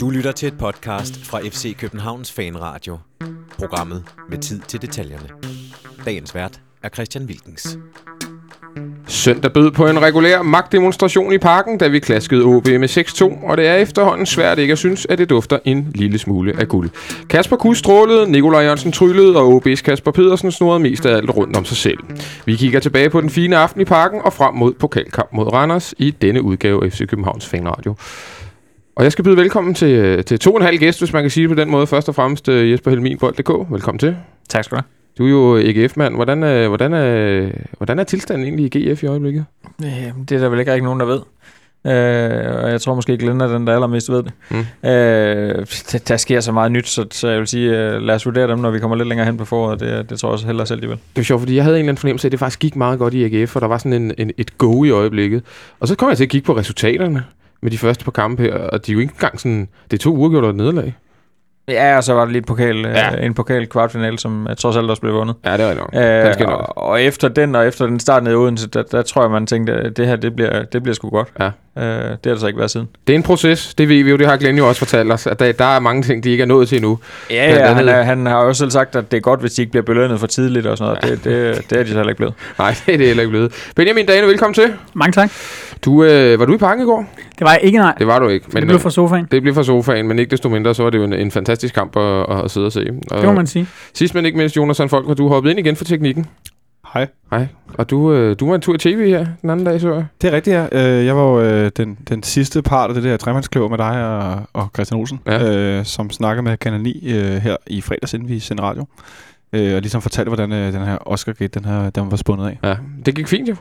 Du lytter til et podcast fra FC Københavns Fanradio. Programmet med tid til detaljerne. Dagens vært er Christian Wilkens. Søndag bød på en regulær magtdemonstration i parken, da vi klaskede OB med 6-2, og det er efterhånden svært ikke at synes, at det dufter en lille smule af guld. Kasper Kuh strålede, Nikolaj Jørgensen tryllede, og OB's Kasper Pedersen snurrede mest af alt rundt om sig selv. Vi kigger tilbage på den fine aften i parken og frem mod pokalkamp mod Randers i denne udgave af FC Københavns Fanradio. Og jeg skal byde velkommen til, til to og en halv gæst, hvis man kan sige det på den måde. Først og fremmest øh, Jesper Helmin, Bold.dk. Velkommen til. Tak skal du have. Du er jo EGF-mand. Hvordan er, hvordan, er, hvordan er tilstanden egentlig i GF i øjeblikket? Øh, det er der vel ikke rigtig nogen, der ved. Øh, og jeg tror måske, Glenn er den, der allermest ved det. Mm. Øh, der, der sker så meget nyt, så, så jeg vil sige, uh, lad os vurdere dem, når vi kommer lidt længere hen på foråret. Det, det tror jeg også heller selv, de vil. Det er sjovt, fordi jeg havde en eller anden fornemmelse af, at det faktisk gik meget godt i AGF, for der var sådan en, en, et go i øjeblikket. Og så kom jeg til at kigge på resultaterne med de første par kampe her, og de er jo ikke engang sådan... Det er to uger gjort et nederlag. Ja, og så var der lige et pokal, ja. øh, en pokal kvartfinale, som uh, trods alt også blev vundet. Ja, det var nok. Øh, og, og, efter den, og efter den start nede i Odense, der, der tror jeg, man tænkte, at det her, det bliver, det bliver sgu godt. Ja. Øh, det har det så ikke været siden. Det er en proces, det ved vi jo, det har Glenn jo også fortalt os, at der, der er mange ting, de ikke er nået til endnu. Ja, ja han, er, han har jo selv sagt, at det er godt, hvis de ikke bliver belønnet for tidligt og sådan noget. Ja. Det, det, det er de så heller ikke blevet. Nej, det er det heller ikke blevet. Benjamin Dane, velkommen til. Mange tak. Du, øh, var du i parken i går? Det var jeg ikke, nej. Det var du ikke. Men, det blev fra sofaen. Det blev fra sofaen, men ikke desto mindre, så var det jo en, en fantastisk kamp at, at sidde og se. Og det må man sige. Sidst men ikke mindst, Jonas Folk, hvor du hoppet ind igen for teknikken. Hej. Hej. Og du, øh, du var en tur i tv her den anden dag, så jeg. Det er rigtigt, ja. Øh, jeg var jo øh, den, den sidste part af det der tremandskløver med dig og, og Christian Olsen, Ja. øh, som snakker med Kanal 9 øh, her i fredags, inden vi sendte radio. Øh, og ligesom fortalte, hvordan øh, den her Oscar-gate, den, her, den var spundet af. Ja, det gik fint jo.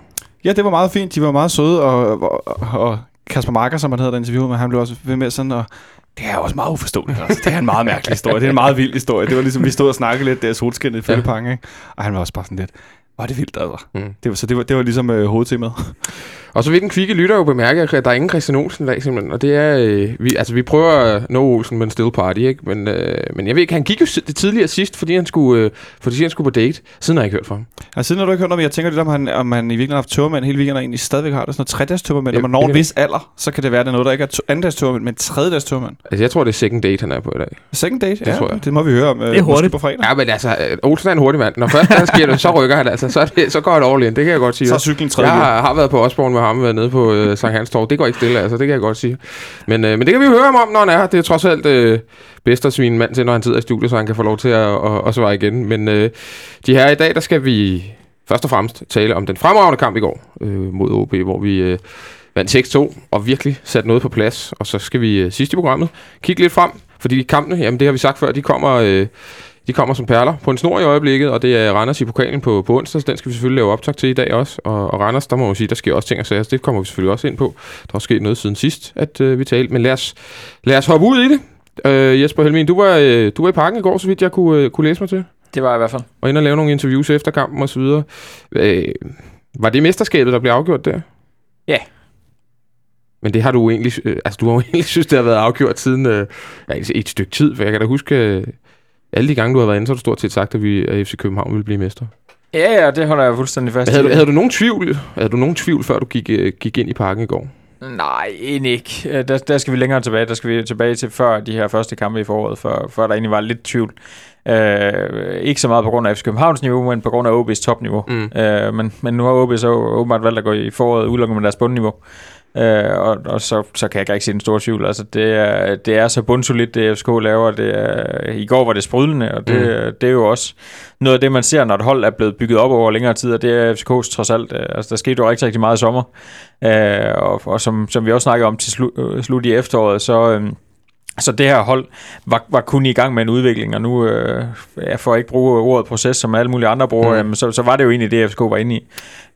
Ja, det var meget fint. De var meget søde, og, og, og Kasper Marker, som han hedder, der interviewede med, han blev også ved med sådan, og det er også meget uforståeligt. Altså. Det er en meget mærkelig historie. Det er en meget vild historie. Det var ligesom, vi stod og snakkede lidt der solskinnet i Fællepange, ikke? Og han var også bare sådan lidt, var det vildt, altså. Mm. Det var, så det var, det var ligesom øh, hovedtemaet. Og så vil den kvikke lytter jo bemærke, at der er ingen Christian Olsen i dag, simpelthen. Og det er, øh, vi, altså vi prøver uh, no Olsen, men still party, ikke? Men, øh, men jeg ved ikke, han gik jo det tidligere sidst, fordi han skulle, øh, fordi han skulle på date. Siden har jeg ikke hørt fra ham. Ja, siden har du ikke hørt om, jeg tænker lidt om, han, om han i virkeligheden har haft tørmænd hele weekenden, og egentlig stadigvæk har det sådan noget tredags tørmænd. Ja, Når man når en vis alder, så kan det være, at det er noget, der ikke er andendags tørmænd, men tredjedags tørmænd. Altså jeg tror, det er second date, han er på i dag. Second date, Det ja, tror jeg. det må vi høre om. øh, Det er måske hurtigt. på fredag. Ja, men altså, øh, Olsen er en hurtig mand. Når først der sker det, så rykker han altså. Så, det, så går det all in. Det kan jeg godt sige. Så er cyklen tredje Jeg har, har været på Osborn med ham, været nede på øh, Sankt Hans Torv. Det går ikke stille, altså. Det kan jeg godt sige. Men, øh, men det kan vi jo høre ham om, når han er her. Det er trods alt øh, bedst at svine mand til, når han sidder i studiet, så han kan få lov til at, at, at svare igen. Men øh, de her i dag, der skal vi først og fremmest tale om den fremragende kamp i går øh, mod OB, hvor vi øh, vandt 6-2 og virkelig satte noget på plads. Og så skal vi øh, sidst i programmet kigge lidt frem, fordi kampene, jamen det har vi sagt før, de kommer... Øh, de kommer som perler på en snor i øjeblikket, og det er Randers i pokalen på, på onsdag, så den skal vi selvfølgelig lave optag til i dag også. Og, og Randers, der må man sige, der sker også ting og sager, så det kommer vi selvfølgelig også ind på. Der er sket noget siden sidst, at øh, vi talte, men lad os, lad os hoppe ud i det. Øh, Jesper Helmin, du var, øh, du var i parken i går, så vidt jeg kunne, øh, kunne læse mig til, Det var jeg i hvert fald. og ind og lave nogle interviews efter kampen osv. Øh, var det mesterskabet, der blev afgjort der? Ja. Men det har du egentlig, øh, altså du har jo egentlig synes, det har været afgjort siden øh, ja, et, et stykke tid, for jeg kan da huske, øh, alle de gange, du har været inde, så har du stort set sagt, at vi at FC København ville blive mester. Ja, ja, det holder jeg fuldstændig fast Havde, i. du- havde du nogen tvivl, havde du nogen tvivl, før du gik, øh, gik ind i parken i går? Nej, egentlig ikke. Øh, Der, der skal vi længere tilbage. Der skal vi tilbage til før de her første kampe i foråret, før, før der egentlig var lidt tvivl. Øh, ikke så meget på grund af FC Københavns niveau, men på grund af OB's topniveau. Mm. Øh, men, men nu har OB så åbenbart valgt at gå i foråret udelukkende med deres bundniveau. Øh, og, og så, så kan jeg ikke se den store tvivl. Altså, det, er, det er så bundsolidt, det FCK laver. Det er, I går var det sprudlende, og det, mm. det er jo også noget af det, man ser, når et hold er blevet bygget op over længere tid, og det er FCK's trods alt. Øh, Altså, der skete jo rigtig, rigtig meget i sommer. Øh, og, og som, som vi også snakkede om til slu, øh, slut i efteråret, så... Øh, så det her hold var, var kun i gang med en udvikling, og nu, øh, jeg får ikke bruge ordet proces, som alle mulige andre bruger, Mm. mm. så, så var det jo egentlig det, FCK var inde i.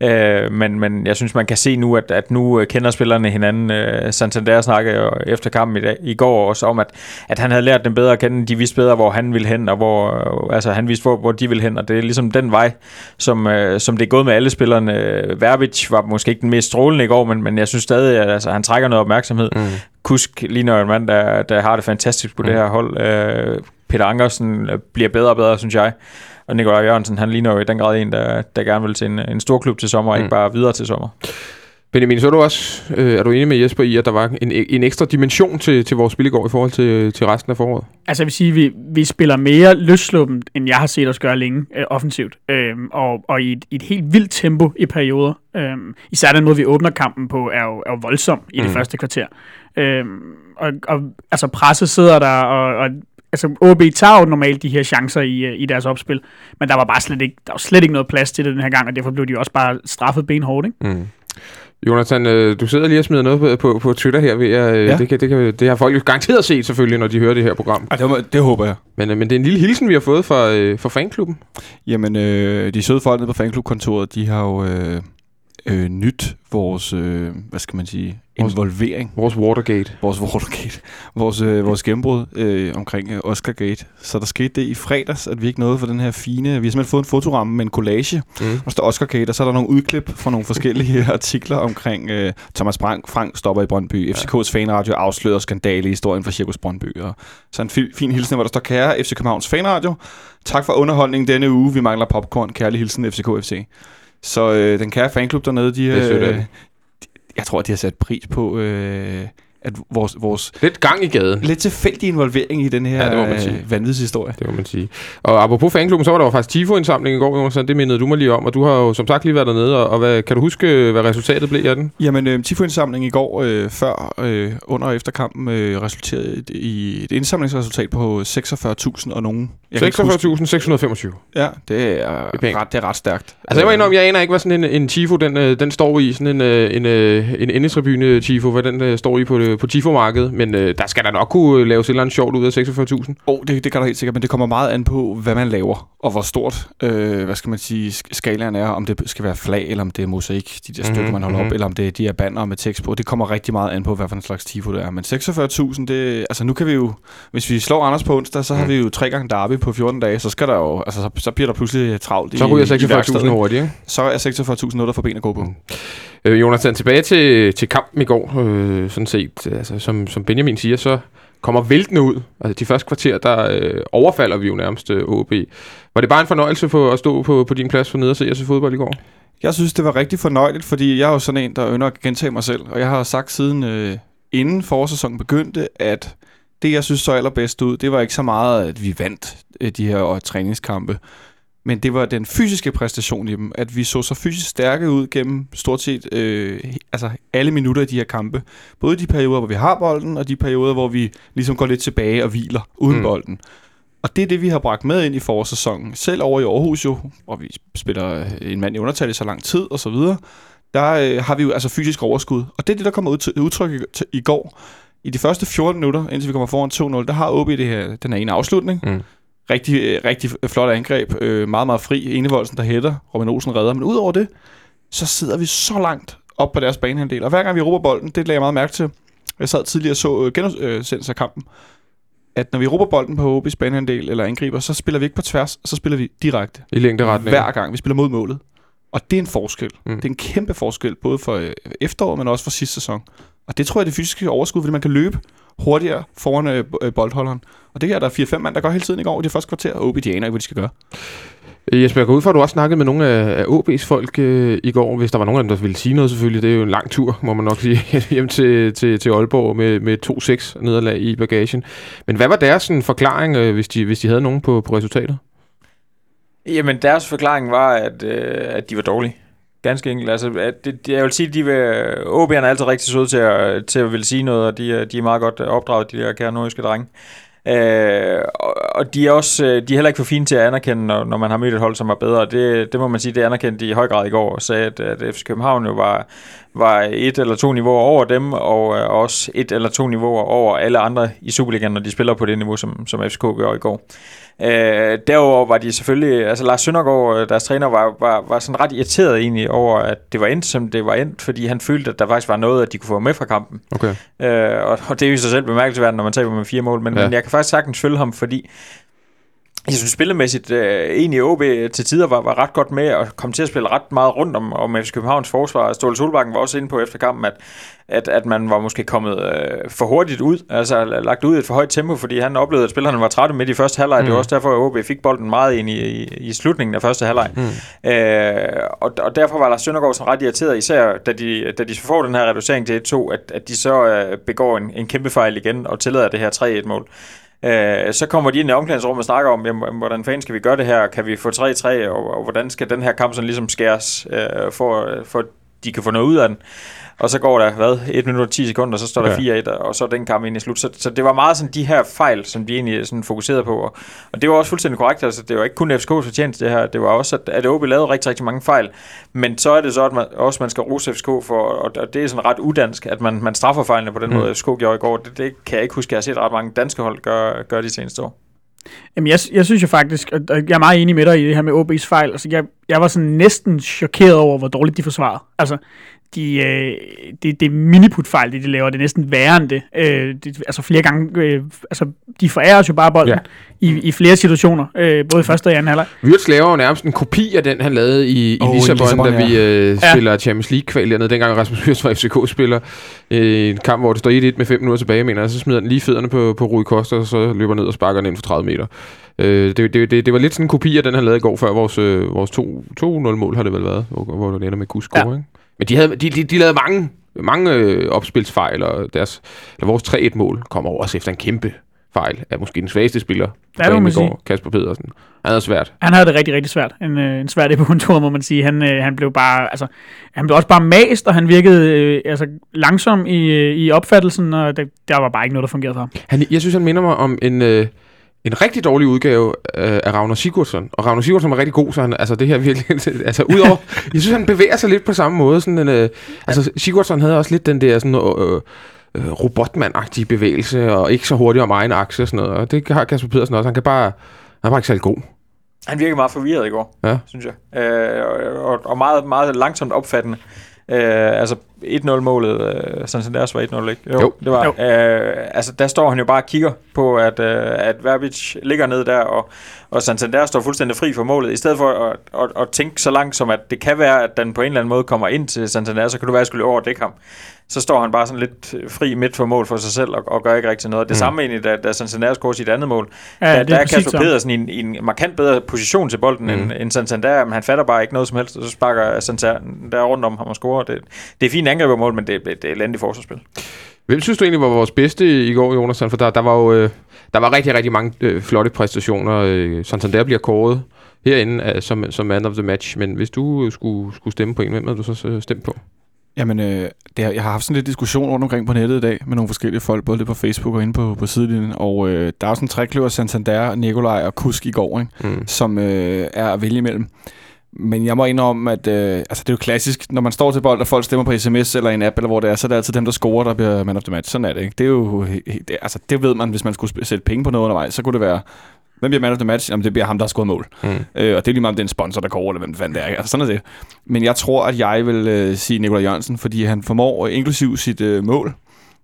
Øh, men, men jeg synes, man kan se nu, at, at nu øh, kender spillerne hinanden. Øh, Santander snakkede jo efter kampen i, dag, i går også om, at, at han havde lært dem bedre at kende. De vidste bedre, hvor han ville hen, og hvor, øh, altså, han vidste, hvor, hvor de ville hen, og det er ligesom den vej, som, øh, som det er gået med alle spillerne. Øh, Verbic var måske ikke den mest strålende i går, men, men jeg synes stadig, at altså, han trækker noget opmærksomhed. Mm. Kusk ligner en mand, der, der har det fantastisk på mm. det her hold. Øh, Peter Ankersen øh, bliver bedre og bedre, synes jeg. Og Nikolaj Jørgensen, han ligner jo i den grad en, der, der gerne vil til en, en stor klub til sommer, mm. ikke bare videre til sommer. Benjamin, så er du også, øh, er du enig med Jesper i, at der var en, en ekstra dimension til, til vores spil i går i forhold til, til resten af foråret? Altså jeg vil sige, at vi, vi spiller mere løssluppen, end jeg har set os gøre længe øh, offensivt. Øhm, og, og i et, i et helt vildt tempo i perioder. Øhm, især den måde, vi åbner kampen på, er jo, er jo voldsom i mm. det første kvarter. Øhm, og, og altså presset sidder der, og, og altså OB tager jo normalt de her chancer i, øh, i deres opspil, men der var bare slet ikke, der var slet ikke noget plads til det den her gang, og derfor blev de også bare straffet benhårdt, ikke? Mm. Jonathan, øh, du sidder lige og smider noget på, på, på Twitter her. Ved, at, ja. det, kan, det, kan, det har folk jo garanteret set selvfølgelig, når de hører det her program. Ej, det, må, det håber jeg. Men, øh, men det er en lille hilsen, vi har fået fra, øh, fra fanklubben. Jamen, øh, de søde folk nede på fanklubkontoret, de har jo øh, øh, nyt vores, øh, hvad skal man sige, involvering. Vores Watergate. Vores Watergate. Vores, øh, vores gennembrud øh, omkring øh, Oscargate. Så der skete det i fredags, at vi ikke nåede for den her fine... Vi har simpelthen fået en fotoramme med en collage, mm. og der står Oscargate, og så er der nogle udklip fra nogle forskellige artikler omkring øh, Thomas Frank, Frank stopper i Brøndby, FCK's fanradio afslører skandale i historien fra Cirkus Brøndby. Og så en fi, fin hilsen, hvor der står, kære FC Københavns fanradio, tak for underholdningen denne uge, vi mangler popcorn, kærlig hilsen FCK FC. Så øh, den kære fanklub dernede, de, øh, jeg tror, de har sat pris på, øh, at vores, vores... Lidt gang i gaden. Lidt tilfældig involvering i den her ja, det må man sige. Øh, vanvidshistorie. Det må man sige. Og apropos fanklubben, så var der jo faktisk Tifo-indsamling i går, Jonas, det mindede du mig lige om, og du har jo som sagt lige været dernede, og, og hvad, kan du huske, hvad resultatet blev af den? Jamen, øh, Tifo-indsamling i går, øh, før, øh, under og efter kampen, øh, resulterede i et indsamlingsresultat på 46.000 og nogen. 46.625. Ja, det er, det er, ret, det er ret stærkt. Altså, jeg var enormt, jeg aner ikke, hvad sådan en, en Tifo, den, øh, den står i, sådan en, øh, en, en, en Tifo, hvad den står i på det på Tifo-markedet, men øh, der skal der nok kunne laves et eller andet sjovt ud af 46.000. Åh, oh, det, det kan der helt sikkert, men det kommer meget an på, hvad man laver, og hvor stort, øh, hvad skal man sige, skalaen er, om det skal være flag, eller om det er mosaik, de der stykker, mm-hmm. man holder mm-hmm. op, eller om det er de her banner med tekst på. Det kommer rigtig meget an på, hvad for en slags Tifo det er. Men 46.000, det, altså nu kan vi jo, hvis vi slår Anders på onsdag, så mm. har vi jo tre gange derby på 14 dage, så skal der jo, altså så, så bliver der pludselig travlt så ryger 46.000 hurtigt, ikke? Så er 46.000 noget, der får ben at gå på. Mm. Øh, Jonathan, tilbage til, til kampen i går, øh, sådan set, Øh, altså, som, som Benjamin siger, så kommer væltende ud. Altså de første kvarter, der øh, overfalder vi jo nærmest øh, OB. Var det bare en fornøjelse for at stå på, på din plads for nede og se os fodbold i går? Jeg synes, det var rigtig fornøjeligt, fordi jeg er jo sådan en, der ønsker at gentage mig selv. Og jeg har sagt siden øh, inden forårssæsonen begyndte, at det, jeg synes så allerbedst ud, det var ikke så meget, at vi vandt øh, de her øh, træningskampe. Men det var den fysiske præstation i dem, at vi så så fysisk stærke ud gennem stort set øh, altså alle minutter i de her kampe. Både de perioder, hvor vi har bolden, og de perioder, hvor vi ligesom går lidt tilbage og hviler uden mm. bolden. Og det er det, vi har bragt med ind i forårssæsonen. Selv over i Aarhus jo, hvor vi spiller en mand i undertal i så lang tid og så videre, der øh, har vi jo altså fysisk overskud. Og det er det, der kommer ud til udtryk i, i går. I de første 14 minutter, indtil vi kommer foran 2-0, der har OB det her, den her ene afslutning. Mm rigtig, øh, rigtig flot angreb. Øh, meget, meget fri. Enevoldsen, der hætter. Robin Olsen redder. Men udover det, så sidder vi så langt op på deres banehandel. Og hver gang vi råber bolden, det lagde jeg meget mærke til. Jeg sad tidligere og så øh, genudsendelse af kampen. At når vi råber bolden på OB's banehandel eller angriber, så spiller vi ikke på tværs, så spiller vi direkte. I længderetning. Hver gang. Vi spiller mod målet. Og det er en forskel. Mm. Det er en kæmpe forskel, både for øh, efteråret, men også for sidste sæson. Og det tror jeg det fysiske overskud, fordi man kan løbe hurtigere foran øh, øh boldholderen. Og det her der er 4-5 mand, der går hele tiden i går i det første kvarter, og OB de aner ikke, hvad de skal gøre. Øh, Jesper, jeg går ud fra, at du også snakkede med nogle af, af OB's folk øh, i går, hvis der var nogen af dem, der ville sige noget selvfølgelig. Det er jo en lang tur, må man nok sige, hjem til, til, til Aalborg med, med 2-6 nederlag i bagagen. Men hvad var deres sådan, forklaring, øh, hvis, de, hvis de havde nogen på, på resultatet? Jamen, deres forklaring var, at, øh, at de var dårlige. Ganske enkelt. Altså, at det, jeg vil sige, at de vil, OB'erne er altid rigtig søde til at, til at ville sige noget, og de, øh, de er meget godt øh, opdraget, de der kære nordiske drenge. Øh, og de er også øh, de er heller ikke for fine til at anerkende, når, når man har mødt et hold, som er bedre. Det, det må man sige, det anerkendte de i høj grad i går, og sagde, at, at FC København jo var, var et eller to niveauer over dem, og øh, også et eller to niveauer over alle andre i Superligaen, når de spiller på det niveau, som, som FCK gør i går. Øh, derover var de selvfølgelig, altså Lars Søndergaard, øh, deres træner, var, var, var sådan ret irriteret egentlig over, at det var endt, som det var endt, fordi han følte, at der faktisk var noget, at de kunne få med fra kampen. Okay. Øh, og, og det er jo i sig selv bemærkelsesværdigt, når man taber med fire mål, men, ja. men jeg kan faktisk sagtens følge ham, fordi jeg synes spillemæssigt, øh, egentlig OB til tider var, var ret godt med og kom til at spille ret meget rundt om, om FC Københavns forsvar. Ståle Solbakken var også inde på efter kampen, at, at, at man var måske kommet øh, for hurtigt ud, altså lagt ud i et for højt tempo, fordi han oplevede, at spillerne var trætte midt i første halvleg. Mm. Det var også derfor, at OB fik bolden meget ind i, i, i slutningen af første halvleg. Mm. Øh, og, og derfor var Lars Søndergaard sådan ret irriteret, især da de, da de får den her reducering til 1-2, at, at de så øh, begår en, en kæmpe fejl igen og tillader det her 3-1-mål. Øh, så kommer de ind i omklædningsrummet og snakker om, jamen, hvordan fanden skal vi gøre det her? Kan vi få 3-3? Og, og hvordan skal den her kamp sådan ligesom skæres, øh, for, for de kan få noget ud af den? Og så går der, hvad, 1 minut og 10 sekunder, og så står der ja. 4-1, og så er den kamp ind i slut. Så, så det var meget sådan de her fejl, som de egentlig sådan fokuserede på. Og, og det var også fuldstændig korrekt, altså det var ikke kun FCK's fortjeneste det her, det var også, at, at OB lavede rigtig, rigtig mange fejl. Men så er det så, at man, også man skal rose FCK for, og, og det er sådan ret udansk, at man, man straffer fejlene på den mm. måde, FCK gjorde i går. Det, det kan jeg ikke huske, at jeg har set ret mange danske hold gøre, gøre de seneste år. Jamen, jeg, jeg synes jo faktisk, at jeg er meget enig med dig i det her med OB's fejl. Altså, jeg, jeg var sådan næsten chokeret over, hvor dårligt de forsvarede. Altså, de, øh, det, det er miniputfejl, det de laver. Det er næsten værre end det. Øh, det altså flere gange, øh, altså de forærer os jo bare bolden ja. i, i flere situationer, øh, både i første og anden halvleg. Wirtz laver jo nærmest en kopi af den, han lavede i, oh, i Lissabon, Lissabon da ja. vi øh, ja. spiller Champions League-kval dernede, dengang Rasmus Wirtz var FCK-spiller. Øh, en kamp, hvor det står 1-1 med 5 minutter tilbage, mener jeg, så smider den lige fødderne på, på Rui Costa, og så løber ned og sparker den ind for 30 meter. Øh, det, det, det, det var lidt sådan en kopi af den, han lavede i går, før vores, øh, vores 2-0-mål har det vel været, hvor, hvor det ender med Gus ja. ikke? Men de, havde, de, de, de lavede mange, mange øh, opspilsfejl, og deres, eller vores 3-1-mål kommer over os efter en kæmpe fejl af måske den svageste spiller. Ja, det må man sige. Kasper Pedersen. Han havde svært. Han havde det rigtig, rigtig svært. En, øh, en svær det på tur, må man sige. Han, øh, han blev bare, altså, han blev også bare mast, og han virkede øh, altså, langsom i, øh, i opfattelsen, og det, der var bare ikke noget, der fungerede for ham. Han, jeg synes, han minder mig om en... Øh, en rigtig dårlig udgave øh, af Ragnar Sigurdsson. Og Ragnar Sigurdsson var rigtig god, så han, altså det her virkelig, altså udover, jeg synes han bevæger sig lidt på samme måde, sådan en, øh, altså Sigurdsson havde også lidt den der sådan, øh, øh, robotmand-agtige bevægelse, og ikke så hurtigt om egen akse og sådan noget, og det har Kasper Pedersen også, han kan bare, han er bare ikke særlig god. Han virker meget forvirret i går, ja. synes jeg, øh, og, og meget, meget langsomt opfattende. Øh, altså 1-0-målet, øh, Santander var 1-0, ikke? Jo, jo. det var. Jo. Øh, altså, der står han jo bare og kigger på, at, øh, at Verbic ligger ned der, og, og Santander står fuldstændig fri for målet. I stedet for at, at, at tænke så langt som, at det kan være, at den på en eller anden måde kommer ind til Santander, så kan du være, at skulle over dække ham så står han bare sådan lidt fri midt for mål for sig selv og, og gør ikke rigtig noget. Det mm. samme egentlig, da, da Santander scorer sit andet mål. Ja, der, der er Kasper Pedersen i en, i en markant bedre position til bolden mm. end, end Santander, men han fatter bare ikke noget som helst, og så sparker Santander rundt om ham og scorer. Det, det er fint angrebermål, men det, det er elendigt forsvarsspil. Hvem synes du egentlig var vores bedste i går, Jonas? For der, der var jo øh, der var rigtig, rigtig mange øh, flotte præstationer. Øh, Santander bliver kåret herinde øh, som, som man of the match, men hvis du skulle, skulle stemme på en, hvem havde du så stemt på? Jamen, øh, det har, jeg har haft sådan lidt diskussion rundt omkring på nettet i dag med nogle forskellige folk, både lidt på Facebook og inde på, på sidelinjen. Og øh, der er jo sådan en trækløver Santander, Nikolaj og Kusk i går, ikke? Mm. som øh, er at vælge imellem. Men jeg må indrømme, at øh, altså, det er jo klassisk, når man står til bold, og folk stemmer på sms eller en app, eller hvor det er, så er det altid dem, der scorer, der bliver man of the match. Sådan er det ikke. Det er jo, det, altså, det ved man, hvis man skulle sætte penge på noget undervejs, så kunne det være Hvem bliver man of the match? Jamen, det bliver ham, der har scoret mål. Mm. Øh, og det er lige meget, om det er en sponsor, der går over, eller hvem fanden det er. Altså, sådan er det. Men jeg tror, at jeg vil øh, sige Nikolaj Jørgensen, fordi han formår, inklusiv sit øh, mål,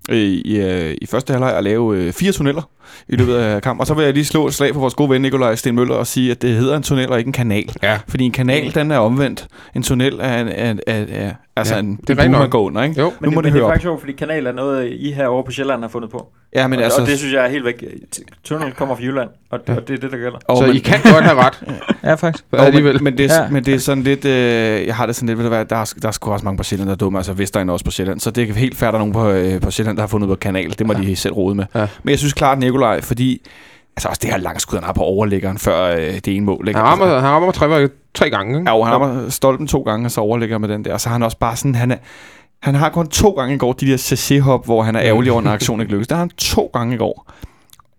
øh, i, øh, i første halvleg at lave øh, fire tunneller i løbet af kampen. Og så vil jeg lige slå et slag for vores gode ven Nikolaj Sten Møller og sige, at det hedder en tunnel og ikke en kanal. Ja. Fordi en kanal, den er omvendt. En tunnel er, en, er, er, er altså ja, en, det er en man går under, ikke? Jo. Men, nu må det, det, men det er faktisk sjovt, fordi kanal er noget, I herovre på Sjælland har fundet på. Ja, men og, altså... og det synes jeg er helt væk. Tunnel kommer fra Jylland, og, ja. og det er det, der gælder. Oh, så men, I kan godt have ret. ja, faktisk. Oh, men, men, det er, ja. men det er sådan lidt... Øh, jeg har det sådan lidt, ved du hvad, der, er, der er sgu også mange på Sjælland, der er dumme. Altså Vestegn også på Sjælland. Så det er helt færdigt, der er nogen på, øh, på Sjælland, der har fundet på kanal. Det må ja. de selv rode med. Ja. Men jeg synes klart, Nikolaj, fordi Altså også det her langskud, han har på overlæggeren før øh, det ene mål. Ikke? Han rammer, han rammer tre, tre gange. Ikke? Ja, han rammer stolpen to gange, og så overlægger med den der. Og så har han også bare sådan, han er, han har kun to gange i går de der CC-hop, hvor han er ærgerlig over, en aktion ikke lykkes. Der har han to gange i går.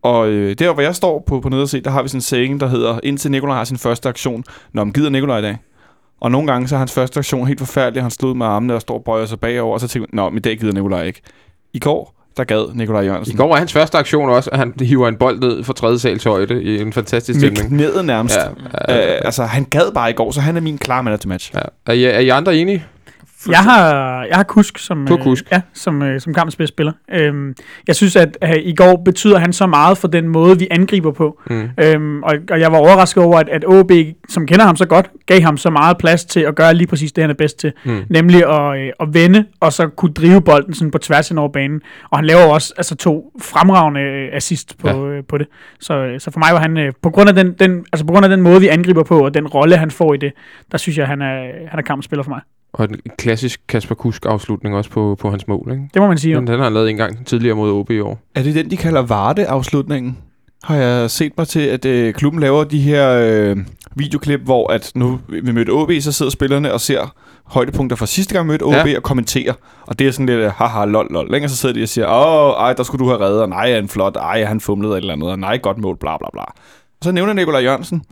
Og øh, der, hvor jeg står på, på nederse, der har vi sådan en saying, der hedder, indtil Nikolaj har sin første aktion, når man gider Nikolaj i dag. Og nogle gange så er hans første aktion helt forfærdelig. Han stod med armene og står og bøjer sig bagover, og så tænker man, nå, i dag gider Nikolaj ikke. I går, der gad Nikolaj Jørgensen. I går var hans første aktion også, at han hiver en bold ned fra tredje sals højde i en fantastisk stemning. Med knæet nærmest. Ja, ja, ja. Øh, altså, han gad bare i går, så han er min klare mand til match. Ja. Er, I, er I andre enige? Jeg har, jeg har Kusk som, Du har Kusk. Øh, ja, som, øh, som kampens bedste spiller. Øhm, jeg synes, at øh, i går betyder han så meget for den måde, vi angriber på. Mm. Øhm, og, og jeg var overrasket over, at, at OB, som kender ham så godt, gav ham så meget plads til at gøre lige præcis det, han er bedst til. Mm. Nemlig at, øh, at vende, og så kunne drive bolden sådan på tværs hen over banen. Og han laver også altså, to fremragende øh, assist på, Ja. ja. øh, på det. Så, øh, så for mig var han, øh, på grund, af den, den, altså på grund af den måde, vi angriber på, og den rolle, han får i det, der synes jeg, han er, han er kampens spiller for mig. Og en klassisk Kasper Kusk afslutning også på, på hans mål, ikke? Det må man sige. Jo. Den, den har han lavet en gang tidligere mod OB i år. Er det den, de kalder Varde-afslutningen? Har jeg set mig til, at øh, klubben laver de her øh, videoklip, hvor at nu vi mødte OB, så sidder spillerne og ser højdepunkter fra sidste gang vi mødte OB Ja. og kommenterer. Og det er sådan lidt, øh, haha, lol, lol. Længere så sidder de og siger, åh, ej, der skulle du have reddet, og nej, er han flot, ej, han fumlede et eller andet, og nej, godt mål, bla bla bla. Og så nævner Nikolaj Jørgensen,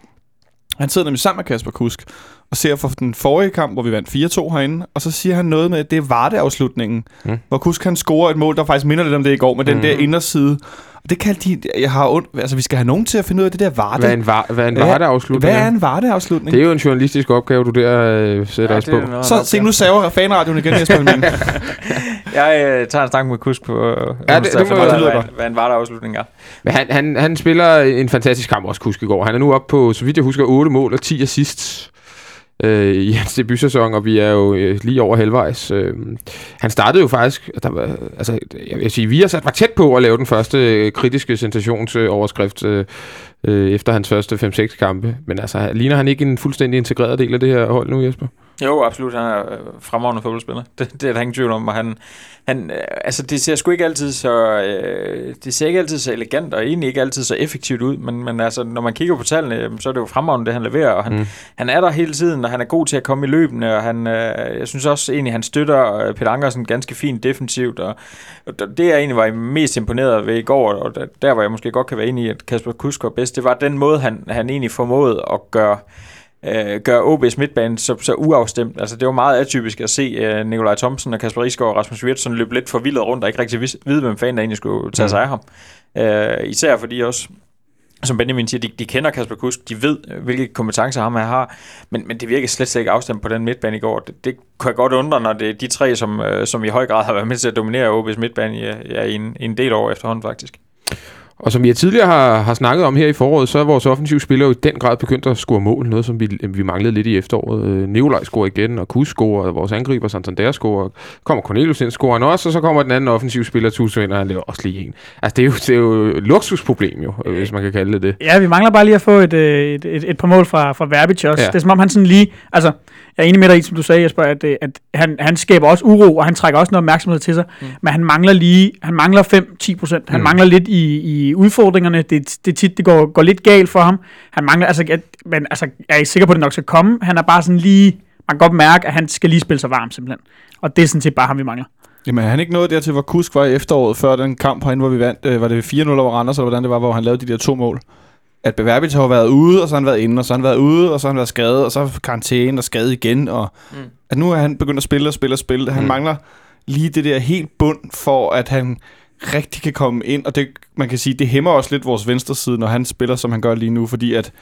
han sidder nemlig sammen med Kasper Kusk, og ser for den forrige kamp, hvor vi vandt 4-2 herinde, og så siger han noget med, at det er Varde-afslutningen, Mm. mm. hvor Kusk han scorer et mål, der faktisk minder lidt om det i går, med den Mm. der inderside. Og det kaldte de, jeg har ondt, altså vi skal have nogen til at finde ud af det der Varde. Hvad er en, var, hvad er en Hvad- Varde-afslutning? Hvad er en Varde-afslutning? Det er jo en journalistisk opgave, du der øh, sætter ja, os på. Så se, nu saver fanradioen igen, Jesper Helming. Jeg øh, tager en snak med Kusk på øh, Ja, det- det, det det må- det lyder hvad, godt. hvad en vardeafslutning er. Men han, han, han spiller en fantastisk kamp også, Kusk i går. Han er nu oppe på, så vidt jeg husker, 8 mål og 10 assists øh, i hans debutsæson, og vi er jo øh, lige over halvvejs. Øh, han startede jo faktisk, der var, altså, jeg vil sige, vi har sat var tæt på at lave den første øh, kritiske sensationsoverskrift øh, øh, efter hans første 5-6 kampe. Men altså, ligner han ikke en fuldstændig integreret del af det her hold nu, Jesper? Jo, absolut. Han er øh, fremragende fodboldspiller. Det, det er der ingen tvivl om. Og han, han, øh, altså, det ser sgu ikke altid så, øh, det ser ikke altid så elegant, og egentlig ikke altid så effektivt ud. Men, men altså, når man kigger på tallene, så er det jo fremragende, det han leverer. Og han, Mm. han er der hele tiden, og han er god til at komme i løbende. Og han, øh, jeg synes også egentlig, han støtter øh, Peter Ankersen ganske fint defensivt. Og, og det, jeg egentlig var mest imponeret ved i går, og der, der hvor jeg måske godt kan være enig i, at Kasper Kusk var bedst, det var den måde, han, han egentlig formåede at gøre øh, gør OB's midtbane så, så uafstemt. Altså, det var meget atypisk at se øh, Nikolaj Thomsen og Kasper Isgaard og Rasmus Wirtz sådan løbe lidt forvildet rundt og ikke rigtig vide, hvem fanden der egentlig skulle tage sig af ham. Øh, især fordi også som Benjamin siger, de, de kender Kasper Kusk, de ved, hvilke kompetencer ham her har, men, men det virker slet, slet ikke afstemt på den midtbane i går. Det, det kan jeg godt undre, når det er de tre, som, øh, som i høj grad har været med til at dominere OB's midtbane i, ja, i, en, i en del år efterhånden faktisk. Og som vi tidligere har, har snakket om her i foråret, så er vores offensive spillere jo i den grad begyndt at score mål. Noget, som vi, vi manglede lidt i efteråret. Øh, Nikolaj scorer igen, og Kus scorer, og vores angriber Santander scorer. Kommer Cornelius ind, scorer han også, og så kommer den anden offensive spiller, Tusse ind, og han laver også lige en. Altså, det er jo, det er jo et luksusproblem jo, øh, hvis man kan kalde det det. Ja, vi mangler bare lige at få et, øh, et, et, et par mål fra, fra Verbic også. Ja. Det er som om han sådan lige... Altså, jeg er enig med dig i, som du sagde, Jesper, at, øh, at han, han skaber også uro, og han trækker også noget opmærksomhed til sig. Mm. Men han mangler lige... Han mangler 5-10 procent. Han Mm. mangler lidt i, i udfordringerne. Det, det tit, det går, går lidt galt for ham. Han mangler... Altså, at, men altså, jeg er ikke sikker på, at det nok skal komme. Han er bare sådan lige... Man kan godt mærke, at han skal lige spille sig varm, simpelthen. Og det er sådan set bare ham, vi mangler. Jamen, han ikke nået dertil, hvor Kusk var i efteråret, før den kamp herinde, hvor vi vandt, øh, var det 4-0 over Randers, eller hvordan det var, hvor han lavede de der to mål? At Beverbic har været ude, og så har han været inde, og så har han været ude, og så har han været skadet, og så karantæne og skadet igen, og Mm. at nu er han begyndt at spille og spille og spille. Han Mm. mangler lige det der helt bund, for at han rigtig kan komme ind, og det, man kan sige, det hæmmer også lidt vores venstre side, når han spiller, som han gør lige nu, fordi at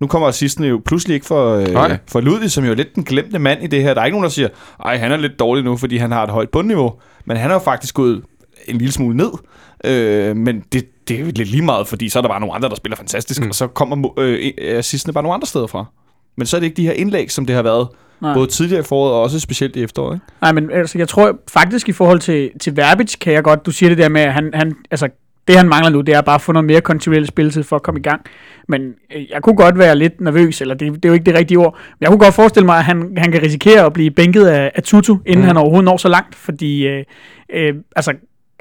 nu kommer assisten jo pludselig ikke for, Nej. øh, for Ludvig, som jo er lidt den glemte mand i det her. Der er ikke nogen, der siger, ej, han er lidt dårlig nu, fordi han har et højt bundniveau. Men han er jo faktisk gået en lille smule ned. Øh, men det, det er jo lidt lige meget, fordi så er der bare nogle andre, der spiller fantastisk, Mm. og så kommer mo- øh, assistene bare nogle andre steder fra. Men så er det ikke de her indlæg, som det har været, Nej. både tidligere i foråret og også specielt i efteråret. Ikke? Nej, men altså, jeg tror faktisk i forhold til, til Verbic, kan jeg godt, du siger det der med, at han, han, altså, det han mangler nu, det er bare at få noget mere kontinuerlig spilletid for at komme i gang. Men øh, jeg kunne godt være lidt nervøs, eller det, det er jo ikke det rigtige ord, men jeg kunne godt forestille mig, at han, han kan risikere at blive bænket af, af Tutu, inden mm. han overhovedet når så langt, fordi øh, øh, altså,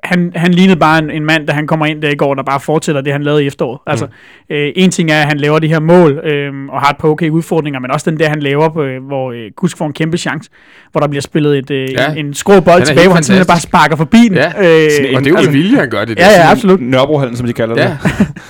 han, han lignede bare en, en mand, da han kommer ind der i går, der bare fortsætter det, han lavede i efteråret. Altså, øh, en ting er, at han laver de her mål, øh, og har et par okay udfordringer, men også den der, han laver, på, øh, hvor øh, Kusk får en kæmpe chance, hvor der bliver spillet et, øh, Ja. ja. en, en skrå bold tilbage, hvor han simpelthen bare sparker forbi den. Ja. Øh, Og det er jo altså, med vilje, han gør det. Ja, ja, Sådan- absolut. Nørrebrohallen, som de kalder Ja. det.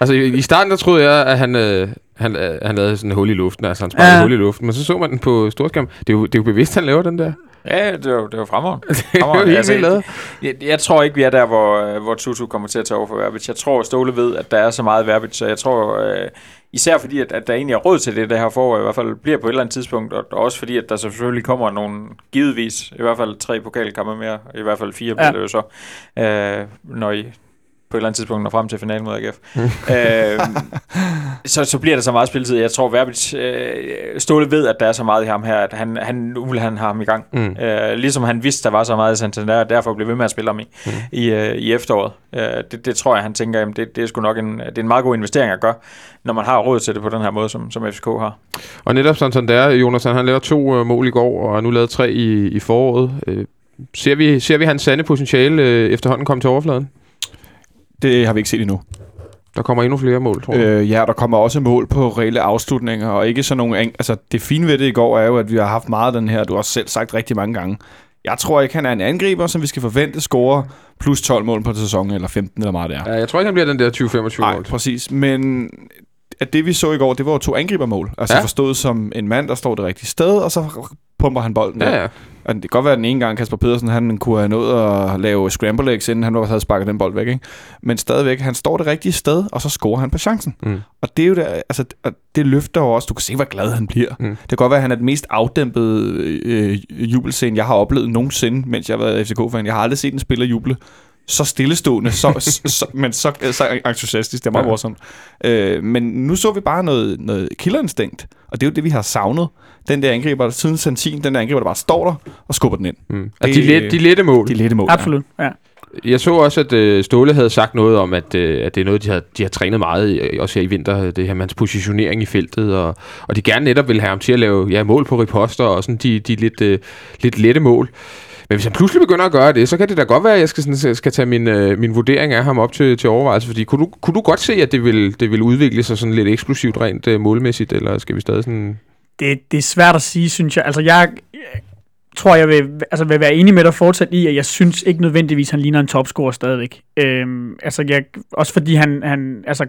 Altså, i i starten, der troede jeg, at han, øh, han, øh, han lavede sådan et hul i luften. Altså, han sparkede Ja. hul i luften. Men så så man den på storskærm. Det er jo, det er jo bevidst, han laver den der. Ja, det var, det var fremragende. Det er jo Fremragende. helt Altså. Jeg, jeg tror ikke, vi er der, hvor, øh, hvor Tutu kommer til at tage over for Verbitz. Jeg tror, Ståle ved, at der er så meget Verbitz, så jeg tror, øh, især fordi, at, at der egentlig er råd til det, det her forår, i hvert fald bliver på et eller andet tidspunkt, og, og også fordi, at der selvfølgelig kommer nogle, givetvis, i hvert fald tre pokalkampe mere, i hvert fald fire bliver Ja. det jo så, øh, når I på et eller andet tidspunkt når frem til finalen mod AGF. øh, så, så bliver der så meget spilletid. Jeg tror, Verbitz øh, Ståle ved, at der er så meget i ham her, at han, han, nu vil han have ham i gang. Mm. Øh, ligesom han vidste, der var så meget i Santander, og derfor blev ved med at spille ham i, mm. i, øh, i efteråret. Øh, det, det tror jeg, han tænker, jamen, det, det er sgu nok en, det er en meget god investering at gøre, når man har råd til det på den her måde, som, som FCK har. Og netop sådan, sådan der, Jonas, han lavet to øh, mål i går, og har nu lavet tre i, i foråret. Øh, ser, vi, ser vi hans sande potentiale øh, efterhånden komme til overfladen? Det har vi ikke set endnu. Der kommer endnu flere mål, tror jeg. Øh, ja, der kommer også mål på reelle afslutninger, og ikke sådan nogle... Altså, det fine ved det i går er jo, at vi har haft meget af den her, du har også selv sagt rigtig mange gange. Jeg tror ikke, han er en angriber, som vi skal forvente scorer plus 12 mål på en sæson, eller 15, eller meget det er. Ja, jeg tror ikke, han bliver den der 20-25 Nej, mål. præcis. Men at det, vi så i går, det var jo to angribermål. Altså Ja. forstået som en mand, der står det rigtige sted, og så pumper han bolden. Ja, ja. Og det kan godt være, at den ene gang Kasper Pedersen, han kunne have nået at lave scramble eggs, inden han havde sparket den bold væk. Ikke? Men stadigvæk, han står det rigtige sted, og så scorer han på chancen. Mm. Og det er jo der, altså, det løfter jo også, du kan se, hvor glad han bliver. Mm. Mm. Det kan godt være, at han er den mest afdæmpede øh, jubelscene, jeg har oplevet nogensinde, mens jeg har været FCK-fan. Jeg har aldrig set en spiller juble så stillestående, så, så, men så, så entusiastisk. Det er meget Ja. ja. morsomt. Øh, men nu så vi bare noget, noget killerinstinkt, og det er jo det, vi har savnet. Den der angriber, siden Santin, den der angriber, der bare står der og skubber den ind. Mm. Og Det- de, let, de lette mål. De lette mål. Absolut, ja. Jeg så også, at øh, Ståle havde sagt noget om, at, øh, at det er noget, de har, de har trænet meget, i, også her i vinter, det her med hans positionering i feltet, og, og de gerne netop vil have ham til at lave ja, mål på riposter, og sådan de, de lidt, øh, lidt lette mål. Men hvis han pludselig begynder at gøre det, så kan det da godt være, at jeg skal, sådan, skal tage min, øh, min vurdering af ham op til, til overvejelse. Fordi kunne du, kunne du godt se, at det vil, det vil udvikle sig sådan lidt eksklusivt rent øh, målmæssigt, eller skal vi stadig sådan... det, det er svært at sige, synes jeg. Altså, jeg jeg tror, jeg vil, altså, vil være enig med dig fortsat i, at jeg synes ikke nødvendigvis, han ligner en topscorer stadigvæk. Øhm, altså, jeg, også fordi han, han altså,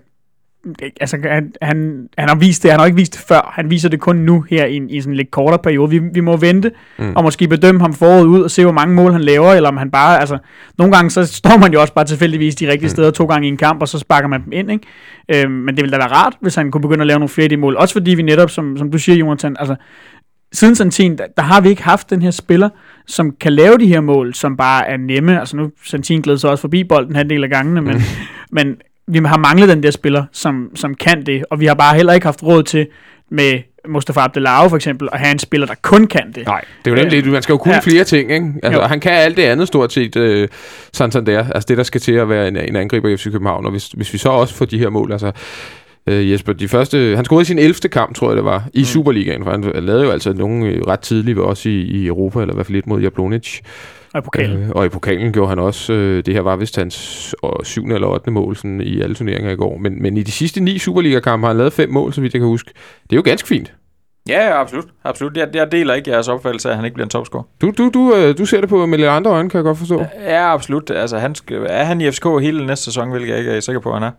altså han, han, han har vist det, han har ikke vist det før. Han viser det kun nu her i, i sådan en lidt kortere periode. Vi, vi må vente Mm. mm. og måske bedømme ham foråret ud og se, hvor mange mål han laver, eller om han bare, altså, nogle gange så står man jo også bare tilfældigvis de rigtige Mm. steder to gange i en kamp, og så sparker man dem ind, ikke? Øhm, men det ville da være rart, hvis han kunne begynde at lave nogle flere de mål. Også fordi vi netop, som, som du siger, Jonathan, altså, siden Santin, der, der har vi ikke haft den her spiller, som kan lave de her mål, som bare er nemme. Altså nu, Santin glæder sig også forbi bolden halvdel af gangene, men, men vi har manglet den der spiller, som, som kan det, og vi har bare heller ikke haft råd til med Mustafa Abdelao for eksempel, at have en spiller, der kun kan det. Nej. Det er jo nemlig det, man skal jo kunne ja. Flere ting, ikke? Altså, Jo. han kan alt det andet stort set, øh, Santander. Altså det, der skal til at være en, en angriber i FC København. Og hvis, hvis vi så også får de her mål, altså øh, Jesper, de første, han scorede i sin 11. kamp, tror jeg det var, i mm. Superligaen, for han lavede jo altså nogle øh, ret tidligt, også i, i Europa, eller i hvert fald lidt mod Jablonic. Og i pokalen. Øh, og i pokalen gjorde han også, øh, det her var vist hans øh, syvende eller 8. mål sådan, i alle turneringer i går. Men, men i de sidste ni Superliga-kampe har han lavet fem mål, så vidt jeg kan huske. Det er jo ganske fint. Ja, ja, absolut. absolut. Jeg, jeg deler ikke jeres opfattelse af, at han ikke bliver en topscorer. Du, du, du, øh, du ser det på med lidt andre øjne, kan jeg godt forstå. Ja, absolut. Altså, han skal, er han i FCK hele næste sæson, hvilket jeg ikke er sikker på, at han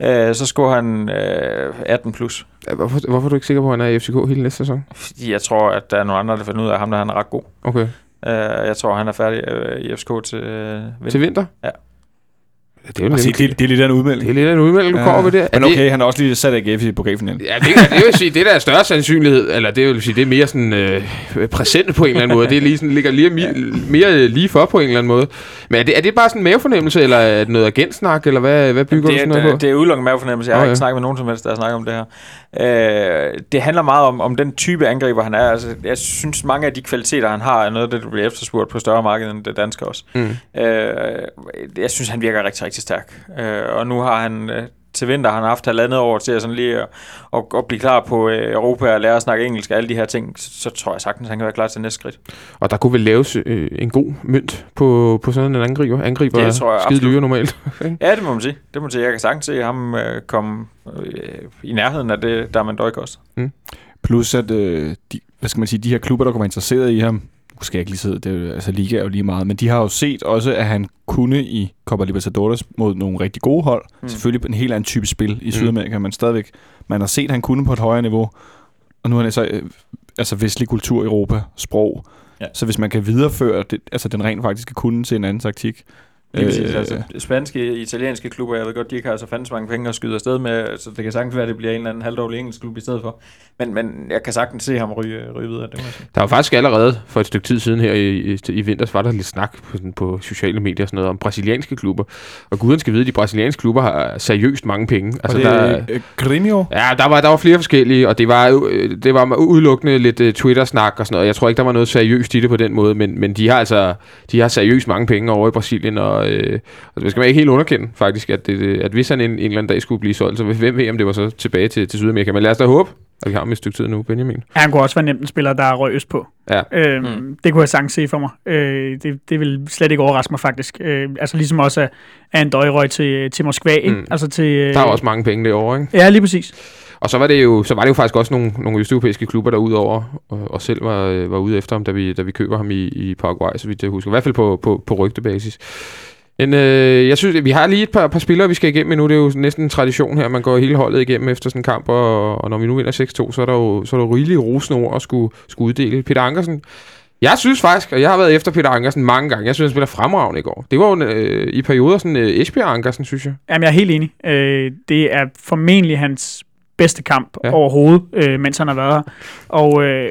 er, øh, så scorer han øh, 18 plus. Ja, Hvorfor, hvorfor er du ikke sikker på, at han er i FCK hele næste sæson? Fordi jeg tror, at der er nogle andre, der finder ud af, ham der han er ret god. Okay. Øh, jeg tror, han er færdig øh, i FCK til øh, vinter. Til vinter? Ja. Det er jo Altså, det, det er lidt af en det udmelding. er lidt af en udmelding, du kommer med der. Men det- okay, han har også lige sat AGF i pokalfinalen. Ja, det, det vil sige, det der er større sandsynlighed, eller det vil sige, det er mere sådan øh, præsent på en eller anden måde. Det er lige sådan, ligger lige, mere, mere lige for på en eller anden måde. Men er det, er det bare sådan en mavefornemmelse, eller er det noget agentsnak, eller hvad, hvad bygger det, du sådan er, noget på? det, det er udelukket mavefornemmelse. Jeg har Okay. ikke snakket med nogen som helst, der har snakket om det her. Øh, det handler meget om, om den type angriber, han er. Altså, jeg synes, mange af de kvaliteter, han har, er noget af det, der bliver efterspurgt på større marked end det danske også. Mm. Øh, jeg synes, han virker rigtig, rigtig stærk. Øh, og nu har han øh, til vinter han har haft halvandet år til at, sådan lige at, at, at blive klar på øh, Europa og lære at snakke engelsk og alle de her ting. Så, så tror jeg sagtens, han kan være klar til næste skridt. Og der kunne vel laves øh, en god mønt på, på sådan en angriber. Angriber Det tror jeg er skide dyre normalt. Ja, det må man sige. Det må man sige. Jeg kan sagtens se ham øh, komme øh, i nærheden af det, der man døj koster. Plus at, øh, de, hvad skal man sige, de her klubber, der kommer interesseret i ham, jeg ikke lige sidde, det er, altså Liga er jo lige meget, men de har jo set også, at han kunne i Copa Libertadores mod nogle rigtig gode hold. Mm. Selvfølgelig på en helt anden type spil i Mm. Sydamerika, men stadigvæk, man har set, at han kunne på et højere niveau. Og nu er han så, øh, altså vestlig kultur, Europa, sprog, Ja. Så hvis man kan videreføre det, altså den rent faktisk kunne til en anden taktik. Lige præcis, øh, altså, spanske, italienske klubber, jeg ved godt, de ikke har så fandens mange penge at skyde afsted med, så det kan sagtens være, at det bliver en eller anden halvdårlig engelsk klub i stedet for. Men, men jeg kan sagtens se ham ryge, ryge videre, det. Der var faktisk allerede for et stykke tid siden her i, i, i vinters, var der lidt snak på, sådan, på sociale medier og sådan noget om brasilianske klubber. Og guden skal vide, at de brasilianske klubber har seriøst mange penge. Altså, og det der, er øh, Grêmio. Ja, der var, der var flere forskellige, og det var, øh, det var udelukkende lidt uh, Twitter-snak og sådan noget. Jeg tror ikke, der var noget seriøst i det på den måde, men, men de har altså de har seriøst mange penge over i Brasilien, og, øh, og det skal man ikke helt underkende, faktisk, at, det, at hvis han en, en eller anden dag skulle blive solgt, så hvem ved, om det var så tilbage til, til Sydamerika. Men lad os da håbe, at vi har ham et stykke tid nu, Benjamin. Ja, han kunne også være nemt en spiller, der er røges på. Ja. Øhm, Mm. Det kunne jeg sagtens se for mig. Øh, det, det vil slet ikke overraske mig, faktisk. Øh, altså ligesom også, at at en døj røg til, til Moskva, ikke? Mm. Altså til... Øh, Der er også mange penge derovre, ikke? Ja, lige præcis. Og så var det jo, så var det jo faktisk også nogle, nogle østeuropæiske klubber, der udover og, og selv var, øh, var ude efter ham, da vi, da vi køber ham i, i Paraguay, så vidt jeg husker. I hvert fald på, på, på rygtebasis. Men øh, jeg synes, vi har lige et par, par spillere, vi skal igennem nu. Det er jo næsten en tradition her. Man går hele holdet igennem efter sådan en kamp, og, og når vi nu vinder 6-2, så er der jo, så er der rigelige rosende ord at skulle, skulle uddele. Peter Ankersen, jeg synes faktisk, og jeg har været efter Peter Ankersen mange gange, jeg synes, han spiller fremragende i går. Det var jo øh, i perioder sådan øh, Esbjerg Ankersen, synes jeg. Jamen, jeg er helt enig. Øh, det er formentlig hans bedste kamp ja. overhovedet, øh, mens han har været her. Og øh,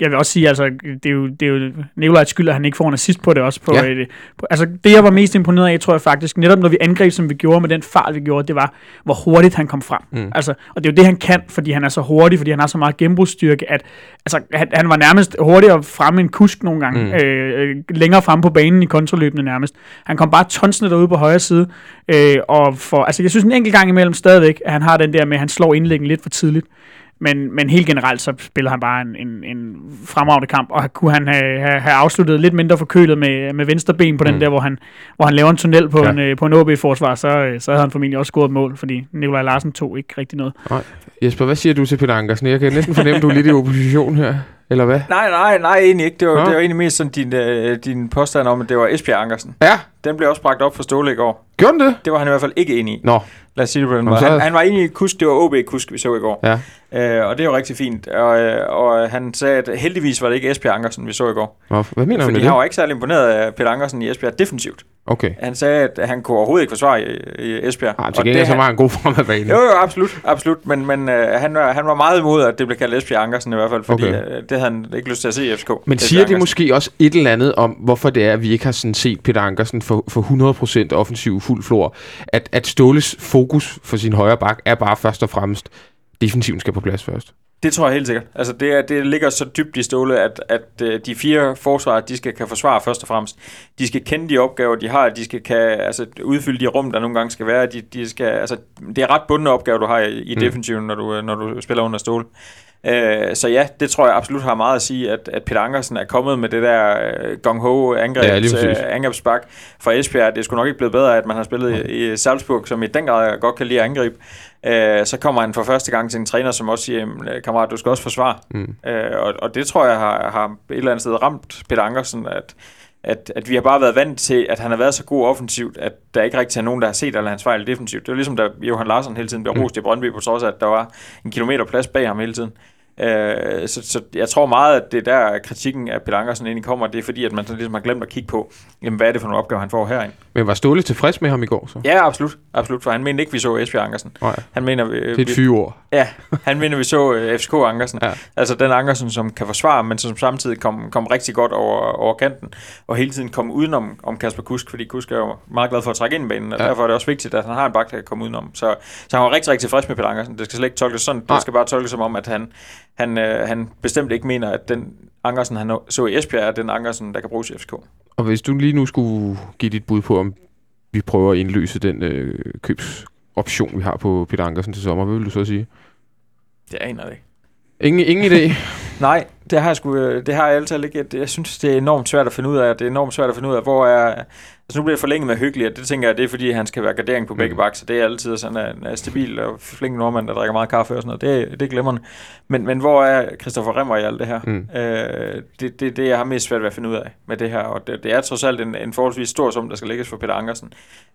jeg vil også sige, altså, det er jo, det er jo Nikolajs skyld, at han ikke får en assist på det også. På, Ja. et, på, altså, det jeg var mest imponeret af, tror jeg faktisk, netop når vi angreb, som vi gjorde med den fart, vi gjorde, det var, hvor hurtigt han kom frem. Mm. Altså, og det er jo det, han kan, fordi han er så hurtig, fordi han har så meget gennembrudsstyrke, at altså, han, han var nærmest hurtigere fremme end kusk nogle gange, Mm. øh, længere fremme på banen i kontraløbende nærmest. Han kom bare tonsende derude på højre side, øh, og for, altså, jeg synes en enkelt gang imellem stadigvæk, at han har den der med, at han slår indlæggen lidt for tidligt. Men, men helt generelt, så spiller han bare en, en, en fremragende kamp, og kunne han have, have, have afsluttet lidt mindre forkølet med, med venstre ben på mm. Den der, hvor han, hvor han laver en tunnel på, Ja. en, øh, på en OB-forsvar, så, øh, så havde han formentlig også scoret et mål, fordi Nikolaj Larsen tog ikke rigtig noget. Jesper, hvad siger du til Peter Ankersen? Jeg kan næsten fornemme, du er lidt i opposition her. Eller hvad? Nej, nej, nej, egentlig ikke. Det var, Nå. det var egentlig mest sådan din, øh, din påstand om, at det var Esbjerg Ankersen. Ja, Den blev også bragt op for Ståle i går. gjorde den det? Det var han i hvert fald ikke enig i. Nå, Lad os sige det på den måde. Han, han var et kusk, det var OB-kusk, vi så i går. ja. Øh, og det jo rigtig fint. Og, øh, og han sagde, at heldigvis var det ikke Esbjerg Ankersen, vi så i går. Nå, hvad mener Fordi med han det? var ikke særlig imponeret af Peter Ankersen i Esbjerg defensivt. Okay. Han sagde, at han kunne overhovedet ikke forsvare i, i Esbjerg. Ah, Og til gengæld så han- var han god fremadbane. Jo, jo, absolut, absolut. Men, men øh, han, var, han var meget imod, at det blev kaldt Esbjerg Ankersen i hvert fald, fordi okay. øh, det havde han ikke lyst til at se i FCK. Men siger det måske også et eller andet om, hvorfor det er, at vi ikke har sådan set Peter Ankersen for, for 100% offensiv fuld flor? At, at Ståles fokus for sin højre bak er bare først og fremmest, defensiven skal på plads først. Det tror jeg helt sikkert. Altså, det, er, det ligger så dybt i ståle, at, at øh, de fire forsvarer, de skal kan forsvare først og fremmest. De skal kende de opgaver, de har. De skal kan, altså, udfylde de rum, der nogle gange skal være. De, de skal, altså, det er ret bundne opgaver, du har i, i Mm. defensiven, når du, øh, når du spiller under ståle. Øh, så ja, det tror jeg absolut har meget at sige, at, at Peter Ankersen er kommet med det der øh, gong-ho angreb, Ja, øh, angrebsbak fra Esbjerg. Det skulle nok ikke blive bedre, at man har spillet i, i Salzburg, som i den grad godt kan lide at angribe. Øh, så kommer han for første gang til en træner, som også siger, "Jamen, øh, kammerat, du skal også forsvare. Mm. Øh, og, og det tror jeg har, har et eller andet sted ramt Peter Ankersen, at, at, at vi har bare været vant til, at han har været så god offensivt, at der ikke rigtig er nogen, der har set alle hans fejl defensivt. Det var ligesom, da Johan Larsen hele tiden blev Mm. rost i Brøndby, på trods af, at der var en kilometer plads bag ham hele tiden. Øh, så, så jeg tror meget, at det er der kritikken af Peter Ankersen egentlig kommer, det er fordi, at man sådan ligesom har glemt at kigge på, jamen, hvad er det for nogle opgaver, han får herinde. Men var Ståle tilfreds med ham i går så? Ja, absolut, absolut, for han mente ikke, vi så Esbjerg Ankersen. Nej, Han mener, vi, det er et fyreord. Ja, han mener, vi så uh, FCK Ankersen. Ja. Altså den Ankersen, som kan forsvare, men som samtidig kom, kom rigtig godt over, over kanten, og hele tiden kom udenom om Kasper Kusk, fordi Kusk er jo meget glad for at trække ind i banen, og Ja. derfor er det også vigtigt, at han har en bak, der kan komme udenom. Så, så han var rigtig, rigtig tilfreds med Peter Ankersen. Det skal slet ikke tolkes sådan. Nej. Det skal bare tolkes som om, at han, han, øh, han bestemt ikke mener, at den Ankersen, han så i Esbjerg, er den Ankersen, der kan bruges i FCK. Og hvis du lige nu skulle give dit bud på, om vi prøver at indløse den øh, købsoption, vi har på Peter Ankersen til sommer, hvad vil du så sige? Det aner jeg ikke. Ingen, ingen idé. Nej, det har jeg, sgu, øh, det har jeg altid ikke. Jeg synes, det er enormt svært at finde ud af. Det er enormt svært at finde ud af, hvor er... Altså nu bliver det forlænget med hyggelig, og det tænker jeg, det er fordi, han skal være gardering på begge Mm. baks, så det er altid sådan en, en stabil og flink nordmand, der drikker meget kaffe og sådan noget. Det, det er glimrende. Men, men hvor er Christoffer Remmer i alt det her? Mm. Øh, det, det, det, jeg har mest svært ved at finde ud af med det her, og det, det er trods alt en, en forholdsvis stor sum, der skal lægges for Peter Ankersen.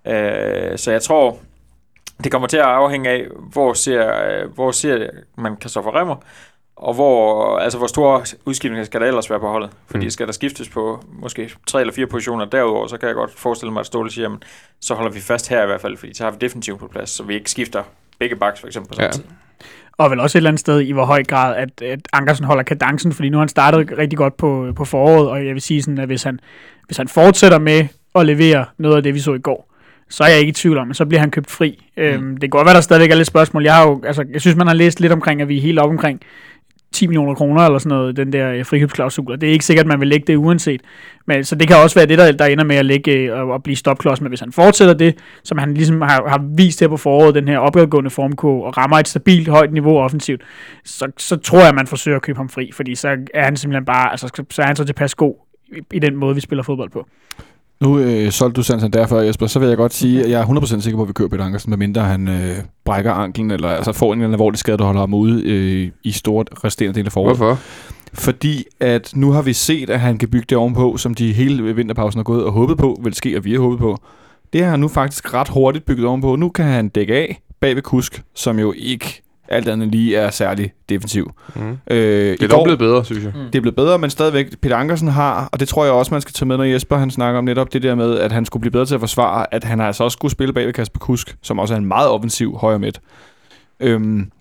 Øh, så jeg tror, det kommer til at afhænge af, hvor ser, øh, hvor ser man Christoffer Remmer, Og hvor, altså, hvor store udskiftninger skal der ellers være på holdet? Fordi Mm. skal der skiftes på måske tre eller fire positioner derudover, så kan jeg godt forestille mig, at Ståle siger, jamen, så holder vi fast her i hvert fald, fordi så har vi definitivt på plads, så vi ikke skifter begge backs for eksempel på samme Ja. tid. Og vel også et eller andet sted i hvor høj grad, at, at Ankersen holder kadencen, fordi nu har han startet rigtig godt på, på foråret, og jeg vil sige sådan, at hvis han, hvis han fortsætter med at levere noget af det, vi så i går, så er jeg ikke i tvivl om, at så bliver han købt fri. Mm. Øhm, det kan godt være, der stadigvæk er lidt spørgsmål. Jeg, har jo, altså, jeg synes, man har læst lidt omkring, at vi er helt op omkring 10 millioner kroner eller sådan noget, den der øh, frikøbsklausul. Det er ikke sikkert, at man vil lægge det uanset. Men, så det kan også være det, der, der ender med at lægge øh, og, og blive stopklods. Men hvis han fortsætter det, som han ligesom har, har vist her på foråret, den her opadgående formkurve, og rammer et stabilt højt niveau offensivt, så, så tror jeg, at man forsøger at købe ham fri. Fordi så er han simpelthen bare, altså, så er han så tilpas god i, i den måde, vi spiller fodbold på. Nu øh, solgte du Sansan derfor, Jesper, så vil jeg godt sige, at jeg er 100% sikker på, at vi kører Peter Ankersen, medmindre han øh, brækker anklen, eller altså får en eller anden alvorlig skade, der holder ham ude øh, i store resterende del af foråret. Hvorfor? Fordi at nu har vi set, at han kan bygge det ovenpå, som de hele vinterpausen har gået og håbet på, vil ske, og vi har håbet på. Det har han nu faktisk ret hurtigt bygget ovenpå. Nu kan han dække af bag ved Kusk, som jo ikke alt andet lige er særlig defensiv. Mm. Øh, Det er dog blevet bedre, synes jeg. det er blevet bedre, men stadigvæk, Peter Ankersen har, og det tror jeg også, man skal tage med, når Jesper han snakker om netop det der med, at han skulle blive bedre til at forsvare, at han har altså også skulle spille bag ved Kasper Kusk, som også er en meget offensiv højre midt. Øhm,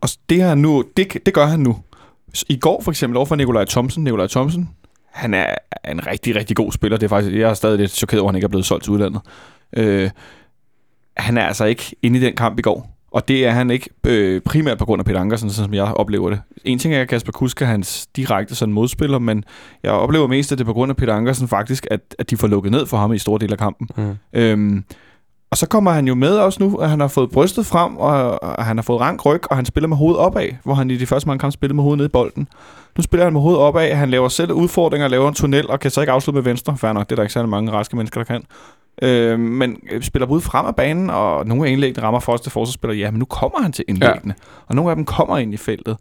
og det, her nu, det, det gør han nu. I går for eksempel overfor Nikolaj Thomsen. Nikolaj Thomsen, han er en rigtig, rigtig god spiller. Det er faktisk, jeg er stadig lidt chokeret over, at han ikke er blevet solgt til udlandet. Øh, han er altså ikke inde i den kamp i går. Og det er han ikke øh, primært på grund af Peter Ankersen, sådan som jeg oplever det. En ting er, Kasper Kusk er hans direkte sådan modspiller, men jeg oplever mest, at det er på grund af Peter Ankersen faktisk, at, at de får lukket ned for ham i store dele af kampen. Mm. Øhm, og så kommer han jo med også nu, at han har fået brystet frem, og, og han har fået rank ryg, og han spiller med hovedet opad, hvor han i de første mange kampe spillede med hovedet ned i bolden. Nu spiller han med hovedet opad, han laver selv udfordringer, laver en tunnel, og kan så ikke afslutte med venstre. Fair nok, det er der ikke særlig mange raske mennesker, der kan. Øh, men spiller både frem af banen, og nogle af indlæggene rammer første forsvarsspiller. Ja, men nu kommer han til indlæggene, ja. og nogle af dem kommer ind i feltet.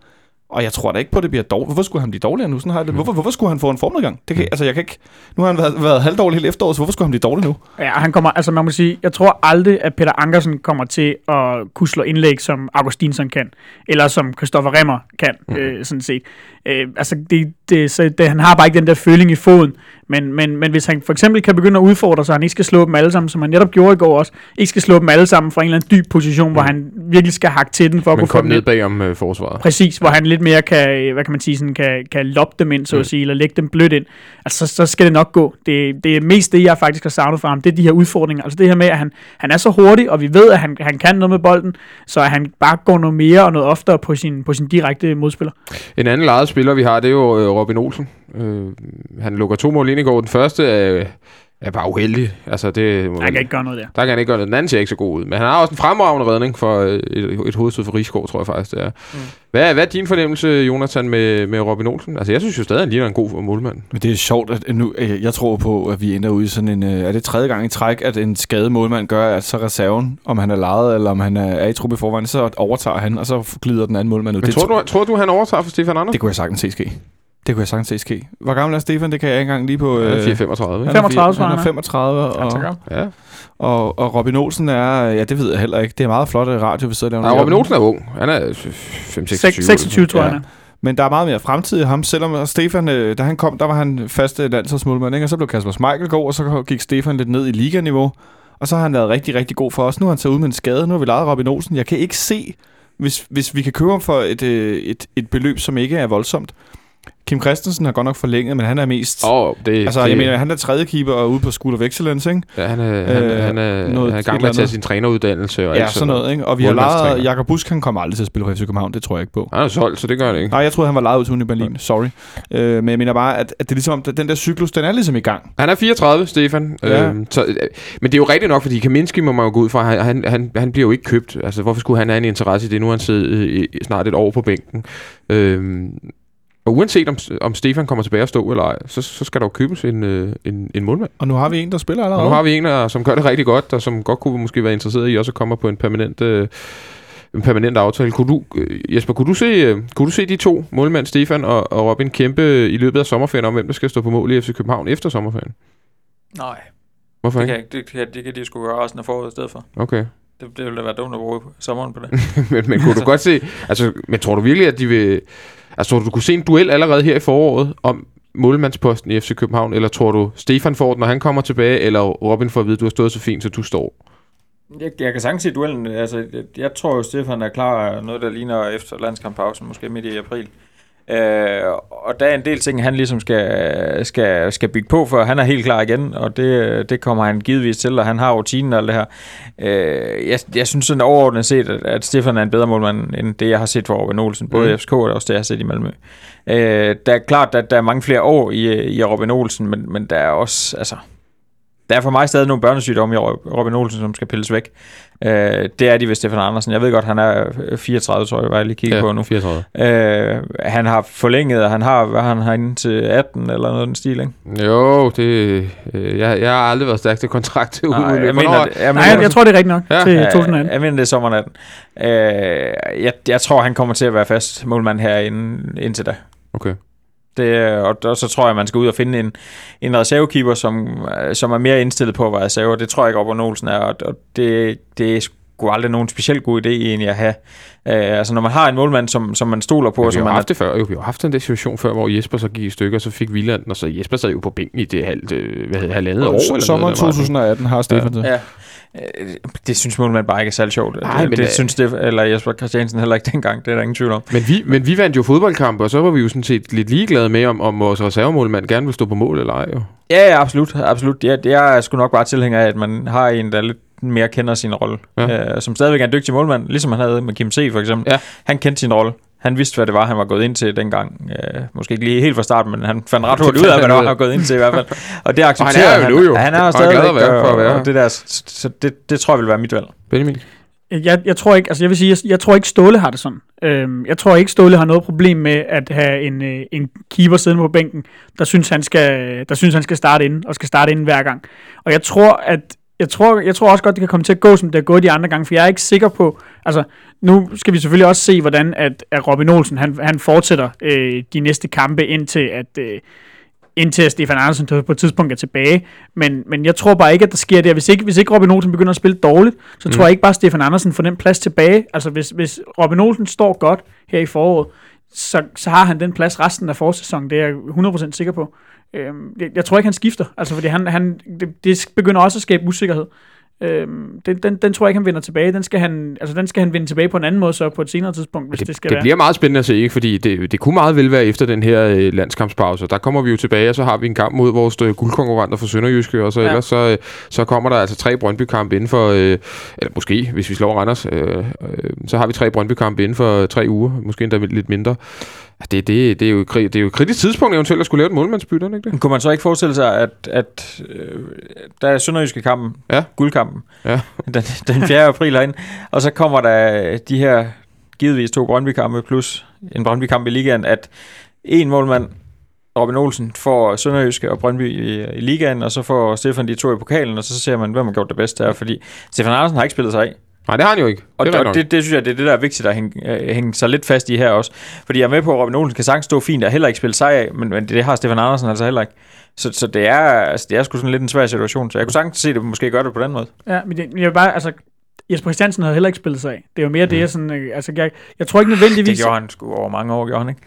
Og jeg tror da ikke på, at det bliver dårligt. Hvorfor skulle han blive dårligere nu? Sådan har jeg det. Hvorfor, hvorfor skulle han få en formnedgang? Det kan, altså, jeg kan ikke... Nu har han været, været halvdårlig hele efteråret, så hvorfor skulle han blive dårlig nu? Ja, han kommer, altså man må sige, jeg tror aldrig, at Peter Ankersen kommer til at kunne slå indlæg, som Augustinsson kan, eller som Christoffer Remmer kan, mm. øh, sådan set. Øh, altså, det, det, så det, han har bare ikke den der føling i foden, men, men, men hvis han for eksempel kan begynde at udfordre, så han ikke skal slå dem alle sammen, som han netop gjorde i går også, ikke skal slå dem alle sammen fra en eller anden dyb position, mm. hvor han virkelig skal hakke til den, for at Men kunne få kom dem ned ned. bagom øh, forsvaret. Præcis, hvor han lidt mere kan, øh, hvad kan man sige, sådan, kan, kan loppe dem ind, så Mm. at sige, eller lægge dem blødt ind. Altså, så, så skal det nok gå. Det, det er mest det, jeg faktisk har savnet fra ham, det er de her udfordringer. Altså det her med, at han, han er så hurtig, og vi ved, at han, han kan noget med bolden, så at han bare går noget mere og noget oftere på sin, på sin direkte modspiller. En anden lejet spiller, vi har, det er jo øh, Robin Olsen. Øh, han lukker to mål ind i går. Den første er, er bare uheldig. Altså, det, Han kan ikke gøre noget der. Der kan han ikke gøre noget. Den anden ser ikke så god ud. Men han har også en fremragende redning for øh, et, et hovedstød for Rigsgaard, tror jeg faktisk, det er. Mm. Hvad, er- hvad er din fornemmelse, Jonathan, med, med Robin Olsen? Altså, jeg synes jo stadig, han ligner en god målmand. Men det er sjovt, at nu, øh, jeg tror på, at vi ender ude i sådan en... øh, Er det tredje gang i træk, at en skadet målmand gør, at så reserven, om han er lejet, eller om han er, i truppe i forvejen, så overtager han, og så glider den anden målmand ud. Men det, tror, du, tror du, han overtager for Stefan Anders? det kunne jeg sagtens se ske. Det kunne jeg sagtens se ske. Hvor gammel er Stefan? Det kan jeg ikke engang lige på... Han er øh, 4-35, ikke? han er 35, fire- han tror er jeg, 35, og, Ja. og, og Robin Olsen er... Ja, det ved jeg heller ikke. Det er meget flot øh, radio, vi sidder og laver. Nej, Robin Olsen er ung. Han er 5-26. 26, tror jeg. Ja. han. Men der er meget mere fremtid i ham, selvom Stefan, øh, da han kom, der var han faste landsholdsmålmand, ikke? og så blev Kasper Schmeichel god, og så gik Stefan lidt ned i liganiveau, og så har han været rigtig, rigtig god for os. Nu har han taget ud med en skade, nu har vi lejet Robin Olsen. Jeg kan ikke se, hvis, hvis vi kan købe ham for et, øh, et, et beløb, som ikke er voldsomt. Kim Christensen har godt nok forlænget, men han er mest... Åh, oh, det, altså, det, jeg mener, han er tredje keeper og ude på School of Excellence, ikke? Ja, han er, han, Øh, han er, noget- han er i et gang med at tage sin træneruddannelse og Ja, sådan noget, ikke? Og vi har lejet... Jakob Busk, han kommer aldrig til at spille for FC København, det tror jeg ikke på. Han er solgt, så det gør det ikke. Nej, jeg troede, han var lejet ud til Uni Berlin. Sorry. Øh, men jeg mener bare, at, at det er ligesom, at den der cyklus, den er ligesom i gang. Han er 34, Stefan. Ja. Øhm, så, øh, men det er jo rigtigt nok, fordi Kaminski må man jo gå ud fra, han, han, han, han bliver jo ikke købt. Altså, hvorfor skulle han have en interesse i det? Nu har han siddet øh, snart et år på bænken. Øhm, og uanset om, om Stefan kommer tilbage og stå eller ej, så, så skal der jo købes en, øh, en, en målmand. Og nu har vi en, der spiller allerede. Og nu har vi en, der, som gør det rigtig godt, og som godt kunne måske være interesseret i også at komme på en permanent, øh, en permanent aftale. Kunne du, øh, Jesper, kunne du, se, øh, kunne du se de to, målmand Stefan og, og Robin, kæmpe i løbet af sommerferien om, hvem der skal stå på mål i FC København efter sommerferien? Nej, Hvorfor det ikke? kan, det, kan, det kan de sgu gøre resten af foråret i stedet for. Okay. Det, det ville da være dumt at bruge sommeren på det. men, men kunne du godt se... Altså, men tror du virkelig, at de vil... Altså, tror du, du kunne se en duel allerede her i foråret om målmandsposten i FC København, eller tror du, Stefan får den, når han kommer tilbage, eller Robin får at vide, at du har stået så fint, så du står? Jeg, jeg kan sagtens se duellen. Altså, jeg, jeg tror jo, Stefan er klar noget, der ligner efter landskamppausen, måske midt i april. Øh, og der er en del ting, han ligesom skal, skal, skal bygge på, for han er helt klar igen, og det, det kommer han givetvis til, og han har rutinen og alt det her. Øh, jeg, jeg synes sådan overordnet set, at, at Stefan er en bedre målmand, end det, jeg har set for Robin Olsen, både Mm. i FCK og også det, jeg har set i Malmø. Øh, der er klart, at der er mange flere år i, i Robin Olsen, men, men der er også, altså, der er for mig stadig nogle børnesygdomme i Robin Olsen, som skal pilles væk. Øh, det er de ved Stefan Andersen. Jeg ved godt, han er 34, tror jeg, var jeg lige kigge på nu. 34. Øh, han har forlænget, og han har, hvad har han herinde til 18 eller noget den stil, ikke? Jo, det... Øh, jeg, jeg har aldrig været stærk til kontrakt til Nej, jeg mener, det- jeg Nej, mener, jeg, jeg tror, det er rigtigt nok Ja. ja. til Ja, 2018. Jeg mener, det er sommeren 18. Øh, jeg, jeg tror, han kommer til at være fast målmand her inden, indtil da. Okay. Det, og, og så tror jeg, man skal ud og finde en, en reservekeeper, som, øh, som er mere indstillet på at være reserve. Det tror jeg ikke, Robert Olsen er, og, og det, det er sgu aldrig nogen specielt god idé egentlig at have. Øh, altså når man har en målmand, som, som man stoler på, Ja, vi som har man haft det før. Jo, vi har haft den der situation før, hvor Jesper så gik i stykker, og så fik Wieland, og så Jesper sad jo på bænken i det halvt, øh, hvad hedder, halvandet år. Eller Sommeren noget, der var- 2018 har Stefan det. Ja. Øh, Det synes målmand bare ikke er særlig sjovt. Nej, det, men det, det- synes det, eller Jesper Christiansen heller ikke dengang, det er der ingen tvivl om. Men vi, men vi vandt jo fodboldkampe, og så var vi jo sådan set lidt ligeglade med, om, om vores reservemålmand gerne vil stå på mål eller ej. Jo. Ja, ja, absolut. absolut. Jeg, jeg er sgu nok bare tilhænger af, at man har en, der lidt mere kender sin rolle. Ja. Øh, som stadigvæk er en dygtig målmand, ligesom han havde med Kim C. for eksempel. Ja. Han kendte sin rolle. Han vidste, hvad det var, han var gået ind til dengang. Øh, måske ikke lige helt fra starten, men han fandt ret Det hurtigt ud af, hvad det han var, han var gået ind til i hvert fald. Og det Og accepterer han er jo nu jo. Han er Og jo stadigvæk. at være for at være. og det der, så, så det, det tror jeg vil være mit valg. Benjamin? Jeg, jeg tror ikke, altså jeg vil sige, jeg, jeg tror ikke Ståle har det sådan. Øhm, jeg tror ikke Ståle har noget problem med at have en, øh, en keeper siddende på bænken, der synes han skal, der synes han skal starte ind og skal starte ind hver gang. Og jeg tror at jeg tror, jeg tror også godt, det kan komme til at gå, som det er gået de andre gange, for jeg er ikke sikker på, altså nu skal vi selvfølgelig også se, hvordan at, at Robin Olsen, han, han fortsætter øh, de næste kampe, indtil at, øh, indtil Stefan Andersen på et tidspunkt er tilbage. Men, men jeg tror bare ikke, at der sker det. Hvis ikke, hvis ikke Robin Olsen begynder at spille dårligt, så mm. tror jeg ikke bare, at Stefan Andersen får den plads tilbage. Altså hvis, hvis Robin Olsen står godt her i foråret, så, så har han den plads resten af forsæsonen. Det er jeg 100% sikker på. Øhm, jeg, jeg tror ikke, han skifter. Altså fordi han, han, det, det begynder også at skabe usikkerhed. Øhm, den, den, den tror jeg ikke, han vinder tilbage. Den skal han, altså, den skal han vinde tilbage på en anden måde så på et senere tidspunkt, hvis det, det skal det være. bliver meget spændende at se, ikke? fordi det, det kunne meget vel være efter den her øh, landskampspause. Der kommer vi jo tilbage, og så har vi en kamp mod vores øh, guldkonkurrenter fra Sønderjyske, og så Ja. ellers så, øh, så kommer der altså tre Brøndby-kampe inden for, øh, eller måske, hvis vi slår Randers, øh, øh, så har vi tre Brøndby-kampe inden for tre uger, måske endda lidt mindre. Det, det, det, er jo, det er jo et kritisk tidspunkt eventuelt at skulle lave et målmandsbytte, ikke det? Kunne man så ikke forestille sig, at, at øh, der er Sønderjyske kampen, Ja. guldkampen, Ja. den, den 4. april herinde, og så kommer der de her givetvis to Brøndby-kampe plus en Brøndby-kamp i ligaen, at en målmand, Robin Olsen, får Sønderjyske og Brøndby i, i ligaen, og så får Stefan de to i pokalen, og så ser man, hvem har gjort det bedste her, fordi Stefan Andersen har ikke spillet sig af. Nej, det har han jo ikke. Og det det, og det, det synes jeg, det er det, der er vigtigt at hænge, øh, hænge sig lidt fast i her også. Fordi jeg er med på, at Robin Olsen kan sagtens stå fint og heller ikke spille sig af, men, men det har Stefan Andersen altså heller ikke. Så, så det, er, altså, det er sgu sådan lidt en svær situation. Så jeg kunne sagtens se det måske gøre det på den måde. Ja, men det, men jeg vil bare, altså, Jesper Christiansen havde heller ikke spillet sig af. Det er jo mere Mm. det, jeg sådan, øh, altså, jeg, jeg tror ikke nødvendigvis... Det gjorde han sgu over mange år, gjorde han ikke?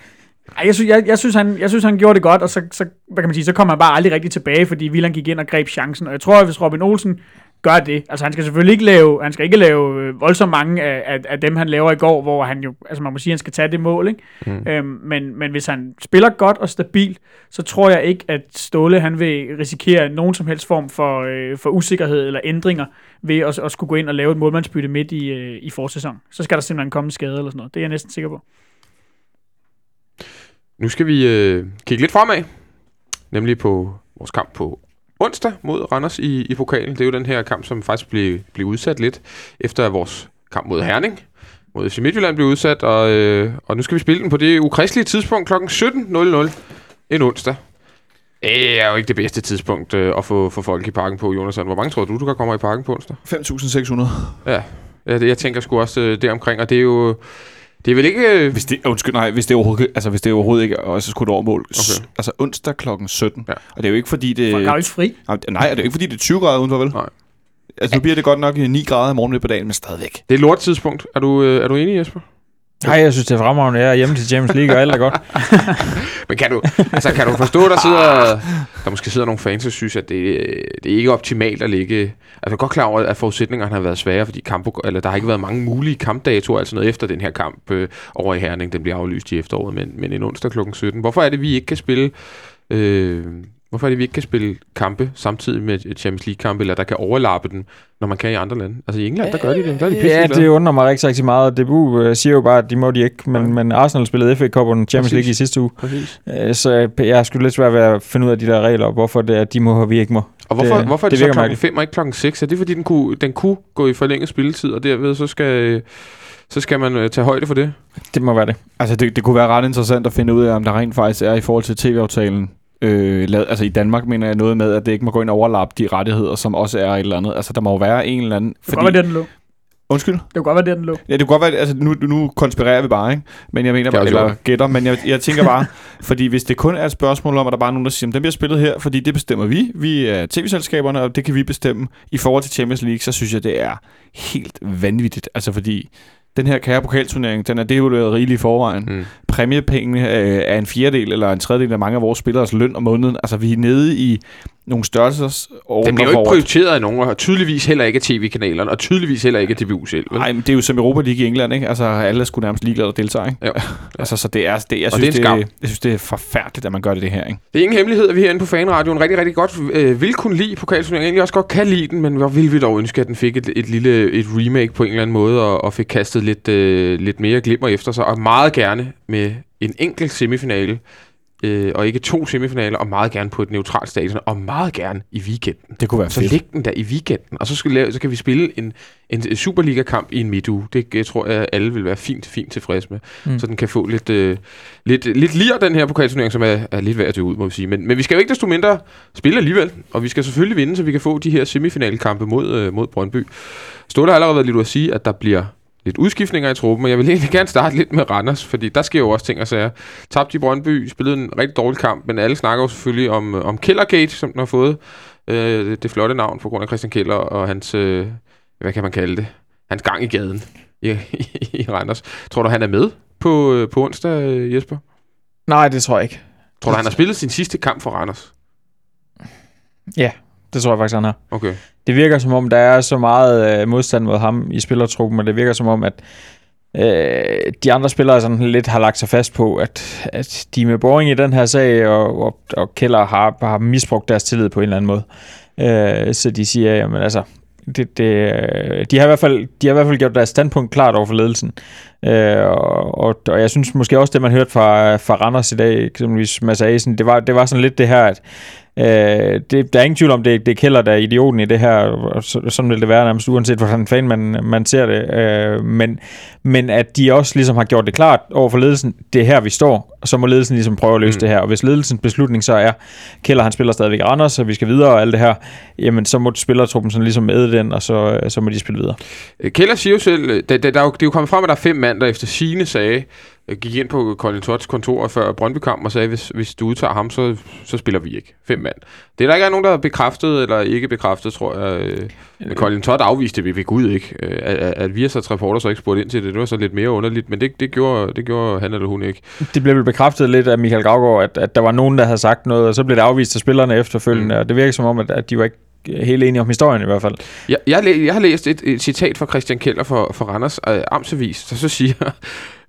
Ej, jeg, synes, jeg, jeg, synes, han, jeg synes, han gjorde det godt, og så, så, hvad kan man sige, så kom han bare aldrig rigtig tilbage, fordi Villan gik ind og greb chancen. Og jeg tror, at hvis Robin Olsen gør det, altså han skal selvfølgelig ikke lave, han skal ikke lave øh, voldsomt mange af, af, af dem, han laver i går, hvor han jo, altså man må sige, at han skal tage det mål, ikke? Mm. Øhm, men, men hvis han spiller godt og stabilt, så tror jeg ikke, at Ståle han vil risikere nogen som helst form for, øh, for usikkerhed eller ændringer ved at, at skulle gå ind og lave et målmandsbytte midt i, øh, i forsæson. Så skal der simpelthen komme en skade eller sådan noget. Det er jeg næsten sikker på. Nu skal vi øh, kigge lidt fremad, nemlig på vores kamp på onsdag mod Randers i, i pokalen. Det er jo den her kamp, som faktisk blev, blev udsat lidt efter vores kamp mod Herning. Mod FC Midtjylland blev udsat, og, øh, og nu skal vi spille den på det ukristelige tidspunkt kl. 17.00 en onsdag. Det er jo ikke det bedste tidspunkt øh, at få, få folk i parken på, Jonas. Hvor mange tror du, du kan komme i parken på onsdag? 5.600. Ja, ja det, jeg tænker sgu også øh, deromkring, og det er jo... Det er vel ikke... Øh, Hvis det, undskyld, nej, hvis det overhovedet, altså, hvis det overhovedet ikke er også skudt over mål. Okay. Altså onsdag klokken 17. Ja. Og det er jo ikke fordi det... Folk har jo ikke fri. Nej, og det er jo ikke fordi det er 20 grader udenfor, vel? Nej. Altså, nu bliver det godt nok 9 grader i morgen midt på dagen, men stadigvæk. Det er et lort tidspunkt. Er du, øh, er du enig, Jesper? Nej, jeg synes, det er fremragende. Jeg er hjemme til Champions League, og alt er godt. Men kan du, altså, kan du forstå, der sidder, der måske sidder nogle fans, der synes, at det, det er ikke optimalt at ligge... Altså, jeg er godt klar over, at forudsætningerne har været svære, fordi kamp, eller der har ikke været mange mulige kampdatoer, altså noget efter den her kamp øh, over i Herning. Den bliver aflyst i efteråret, men, men en onsdag kl. 17. Hvorfor er det, vi ikke kan spille... Øh, Hvorfor er det, vi ikke kan spille kampe samtidig med Champions League-kampe, eller der kan overlappe den, når man kan i andre lande? Altså i England, der gør de det. Der er de pisse Ja, det undrer mig rigtig, rigtig meget. Debu øh, siger jo bare, at de må de ikke, men, men Arsenal spillede FA Cup under Champions Præcis. League i sidste uge. Præcis. Øh, Så jeg skulle lidt svært ved at finde ud af de der regler, og hvorfor det er, at de må, og vi ikke må. Og hvorfor, det, hvorfor er det, det så klokken mærkeligt. 5 og ikke klokken 6? Er det fordi, den kunne, den kunne gå i forlænget spilletid, og derved så skal, så skal man øh, tage højde for det? Det må være det. Altså, det, det kunne være ret interessant at finde ud af, om der rent faktisk er i forhold til tv-aftalen. Øh, lavet, altså i Danmark mener jeg noget med, at det ikke må gå ind og overlappe de rettigheder, som også er et eller andet. Altså, der må jo være en eller anden... Det kunne godt være, der den lå. Undskyld? Det kunne godt være, der den lå. Ja, det kunne godt være, altså nu, nu konspirerer vi bare, ikke? Men jeg mener, er også eller jo. gætter, men jeg, jeg tænker bare, fordi hvis det kun er et spørgsmål om, at der bare er nogen, der siger, at den bliver spillet her, fordi det bestemmer vi, vi er tv-selskaberne, og det kan vi bestemme i forhold til Champions League, så synes jeg, det er helt vanvittigt. Altså fordi den her kære pokalturnering, den er devalueret rigeligt i forvejen. Mm. Præmiepengene øh, er en fjerdedel eller en tredjedel af mange af vores spillers løn om måneden. Altså vi er nede i nogle størrelses Den bliver jo ikke prioriteret af nogen, og tydeligvis heller ikke af tv-kanalerne, og tydeligvis heller ikke af DBU selv. Nej, men det er jo som Europa League i England, ikke? Altså alle sgu nærmest ligeglade og deltager, ikke? Jo. altså, så det er, det, jeg, Og synes, det er det, jeg synes, det er forfærdeligt, at man gør det, det her, ikke? Det er ingen hemmelighed, at vi herinde på Fanradioen rigtig, rigtig godt øh, vil kunne lide pokalturneringen. Egentlig også godt kan lide den, men hvor vil vi dog ønske, at den fik et, et lille et remake på en eller anden måde, og, og fik kastet lidt, øh, lidt mere glimmer efter sig, og meget gerne med en enkelt semifinale, øh, og ikke to semifinaler, og meget gerne på et neutralt stadion, og meget gerne i weekenden. Det kunne være Så læg den der i weekenden, og så, skal lave, så kan vi spille en, en Superliga-kamp i en midtuge. Det jeg tror jeg, alle vil være fint, fint tilfreds med. Mm. Så den kan få lidt, øh, lidt, lidt lir den her pokalturnering, som er, er lidt værd at ud, må vi sige. Men, men vi skal jo ikke desto mindre spille alligevel, og vi skal selvfølgelig vinde, så vi kan få de her semifinalkampe mod, øh, mod Brøndby. Ståle har allerede været lidt at sige, at der bliver lidt udskiftninger i truppen, og jeg vil egentlig gerne starte lidt med Randers, fordi der sker jo også ting og sager. Tabt i Brøndby, spillede en rigtig dårlig kamp, men alle snakker jo selvfølgelig om, øh, om Kellergate, som den har fået øh, det, det flotte navn på grund af Christian Keller og hans, øh, hvad kan man kalde det, hans gang i gaden i, i, i Randers. Tror du, han er med på, øh, på onsdag, Jesper? Nej, det tror jeg ikke. Tror du, han har spillet sin sidste kamp for Randers? Det tror jeg faktisk, han har. Okay. Det virker som om, der er så meget øh, modstand mod ham i spillertruppen, og det virker som om, at øh, de andre spillere sådan lidt har lagt sig fast på, at, at de er med boring i den her sag, og, og, og Keller har, har misbrugt deres tillid på en eller anden måde. Øh, så de siger, jamen altså, det, det, øh, de, har i hvert fald, de har i hvert fald gjort deres standpunkt klart over for ledelsen. Øh, og, og, og jeg synes måske også, det man hørte fra, fra Randers i dag, eksempelvis Mads Asen, det var, det var sådan lidt det her, at Øh, det, der er ingen tvivl om, det, det er Keller, der er idioten i det her, og så, sådan vil det være nærmest uanset, hvordan fan man, man ser det. Øh, men, men at de også ligesom har gjort det klart over for ledelsen, det er her, vi står, og så må ledelsen ligesom prøve at løse Mm. det her. Og hvis ledelsens beslutning så er, Keller han spiller stadigvæk Randers, og vi skal videre og alt det her, jamen så må spillertruppen sådan ligesom æde den, og så, så må de spille videre. Øh, Keller siger jo selv, øh, der, der, er det er jo kommet frem, at der er fem mand, der efter sine sagde, øh, gik ind på Colin Tots kontor før Brøndby-kampen og sagde, hvis, hvis du udtager ham, så, så spiller vi ikke. Fem mand. Det er der ikke er nogen, der har bekræftet eller ikke bekræftet, tror jeg. øh, Men Colin Todd afviste det ved Gud ikke. øh, At, at, vi så reporter så ikke spurgt ind til det. Det var så lidt mere underligt, men det, det, gjorde, det gjorde han eller hun ikke. Det blev vel bekræftet lidt af Michael Gravgaard, at, at der var nogen, der havde sagt noget, og så blev det afvist af spillerne efterfølgende, Mm. og det virker som om, at, at de var ikke helt enige om historien i hvert fald. Jeg, jeg, jeg har læst et, et citat fra Christian Keller for, for Randers øh, Amtsavis, der så siger,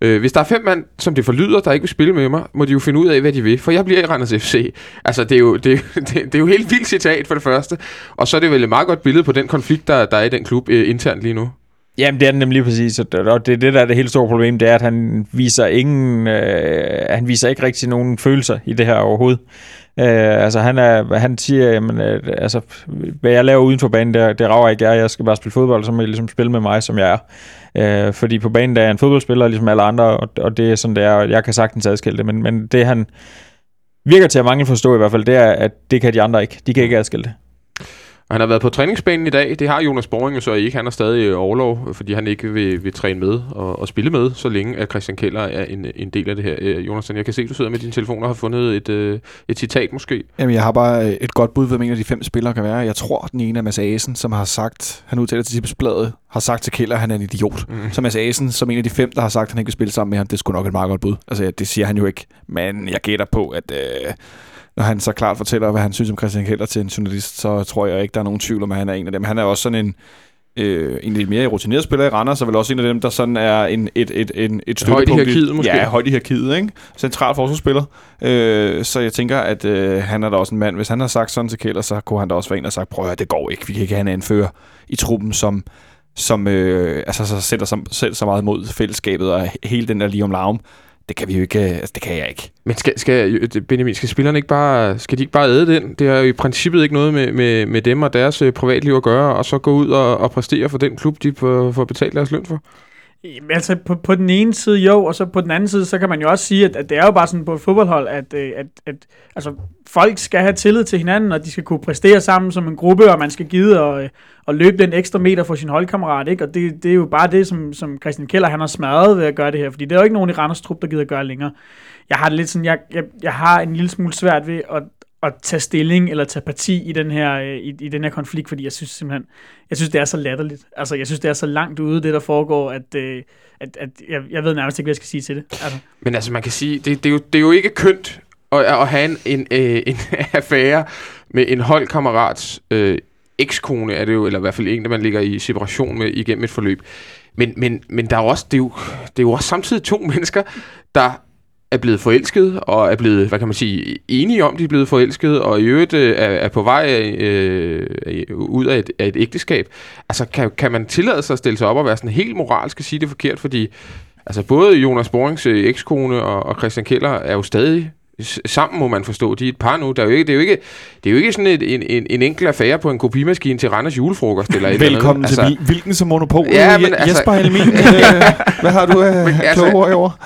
øh, hvis der er fem mand, som det forlyder, der ikke vil spille med mig, må de jo finde ud af, hvad de vil, for jeg bliver i Randers FC. Altså, det er jo, det, er det, det er jo helt vildt citat for det første, og så er det vel et meget godt billede på den konflikt, der, der er i den klub øh, internt lige nu. Jamen, det er den nemlig lige præcis, og det, og det er det, der er det helt store problem, det er, at han viser ingen, øh, han viser ikke rigtig nogen følelser i det her overhovedet. Øh, altså, han, er, han siger, jamen, øh, altså, hvad jeg laver uden for banen, det, det rager ikke jeg, jeg skal bare spille fodbold, så må I ligesom spille med mig, som jeg er. Øh, fordi på banen, der er jeg en fodboldspiller, ligesom alle andre, og, og det er sådan, det er, og jeg kan sagtens adskille det, men, men det han virker til at mange forstå i hvert fald, det er, at det kan de andre ikke. De kan ikke adskille det han har været på træningsbanen i dag. Det har Jonas Boring så ikke. Han er stadig overlov, fordi han ikke vil, vil træne med og, og spille med, så længe at Christian Keller er en, en del af det her. Øh, Jonas, jeg kan se, at du sidder med din telefon og har fundet et, øh, et citat måske. Jamen, jeg har bare øh, et godt bud, hvem en af de fem spillere kan være. Jeg tror, den ene er Mads Asen, som har sagt, han udtaler til Tipsbladet, har sagt til Keller, at han er en idiot. Mm. Så Mads Asen, som en af de fem, der har sagt, at han ikke vil spille sammen med ham, det sgu nok et meget godt bud. Altså, det siger han jo ikke. Men jeg gætter på, at øh, når han så klart fortæller, hvad han synes om Christian Keller til en journalist, så tror jeg ikke, der er nogen tvivl om, at han er en af dem. Han er også sådan en, øh, en lidt mere rutineret spiller i Randers, og vel også en af dem, der sådan er en, et, et, en, et Højt i støttepunkt. hierarkiet, måske. Ja, højt i hierarkiet, ikke? Central forsvarsspiller. Øh, så jeg tænker, at øh, han er da også en mand. Hvis han har sagt sådan til Keller, så kunne han da også være en, der sagt, prøv at det går ikke. Vi kan ikke have en anfører i truppen, som som øh, altså, så sætter sig selv så meget mod fællesskabet og hele den der lige om larm. Det kan vi jo ikke, øh, altså det kan jeg ikke. Men skal, skal, øh, Benjamin, skal spillerne ikke bare, skal de ikke bare æde den? Det har jo i princippet ikke noget med, med, med dem og deres øh, privatliv at gøre, og så gå ud og, og præstere for den klub, de får betalt deres løn for? Jamen, Altså på, på den ene side jo, og så på den anden side, så kan man jo også sige, at, at det er jo bare sådan på et fodboldhold, at, øh, at, at altså, folk skal have tillid til hinanden, og de skal kunne præstere sammen som en gruppe, og man skal give og, og løbe den ekstra meter for sin holdkammerat, ikke? Og det, det er jo bare det, som, som Christian Keller han har smadret ved at gøre det her, fordi det er jo ikke nogen i Randers trup, der gider gøre længere. Jeg har det lidt sådan, jeg, jeg, jeg har en lille smule svært ved at, at tage stilling eller tage parti i den her øh, i, i den her konflikt, fordi jeg synes simpelthen, jeg synes det er så latterligt. Altså jeg synes det er så langt ude det der foregår, at, øh, at, at jeg, jeg ved nærmest ikke hvad jeg skal sige til det. Altså. Men altså, man kan sige, det, det, er, jo, det er jo ikke kønt at, at have en, en, øh, en affære med en holdkammerats øh, ekskone, er det jo, eller i hvert fald en, der man ligger i separation med igennem et forløb. Men, men, men der er også, det, er jo, det er jo også samtidig to mennesker, der er blevet forelsket, og er blevet, hvad kan man sige, enige om, de er blevet forelsket, og i øvrigt øh, er, er på vej øh, ud af et, af et ægteskab. Altså, kan, kan man tillade sig at stille sig op og være sådan helt moralsk og sige det forkert, fordi altså, både Jonas Borings øh, ekskone og, og Christian Keller er jo stadig sammen, må man forstå. De er et par nu. Der er jo ikke, det, er jo ikke, det er jo ikke sådan et, en, en, en enkelt affære på en kopimaskine til Randers julefrokost. Eller et eller Velkommen andet. til altså, Hvilken som monopol. Ja, men Je- altså- Jesper Helmin, øh, hvad har du af Men øh, altså- år?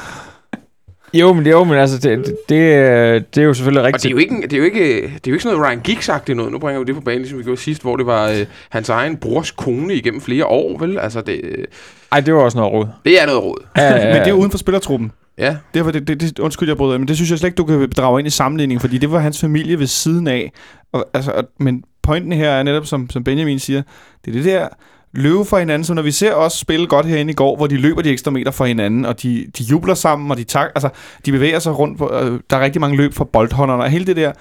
Jo, men, jo, men altså, det, det, det, er- det er jo selvfølgelig Og det er rigtigt. jo ikke, det er jo ikke, det er jo ikke sådan noget Ryan Giggs-agtigt noget. Nu bringer vi det på banen, ligesom vi gjorde sidst, hvor det var øh, hans egen brors kone igennem flere år, vel? Altså, det, øh, Ej, det var også noget råd. det er noget råd. Ja, Men det er uden for spillertruppen. Ja. Derfor, det, det, det, undskyld, jeg bryder, men det synes jeg slet ikke, du kan drage ind i sammenligning, fordi det var hans familie ved siden af. Og, altså, og, men pointen her er netop, som, som Benjamin siger, det er det der løbe for hinanden, så når vi ser os spille godt herinde i går, hvor de løber de ekstra meter for hinanden, og de, de jubler sammen, og de, tak, altså, de bevæger sig rundt på, øh, der er rigtig mange løb fra boldhånderne, og hele det der,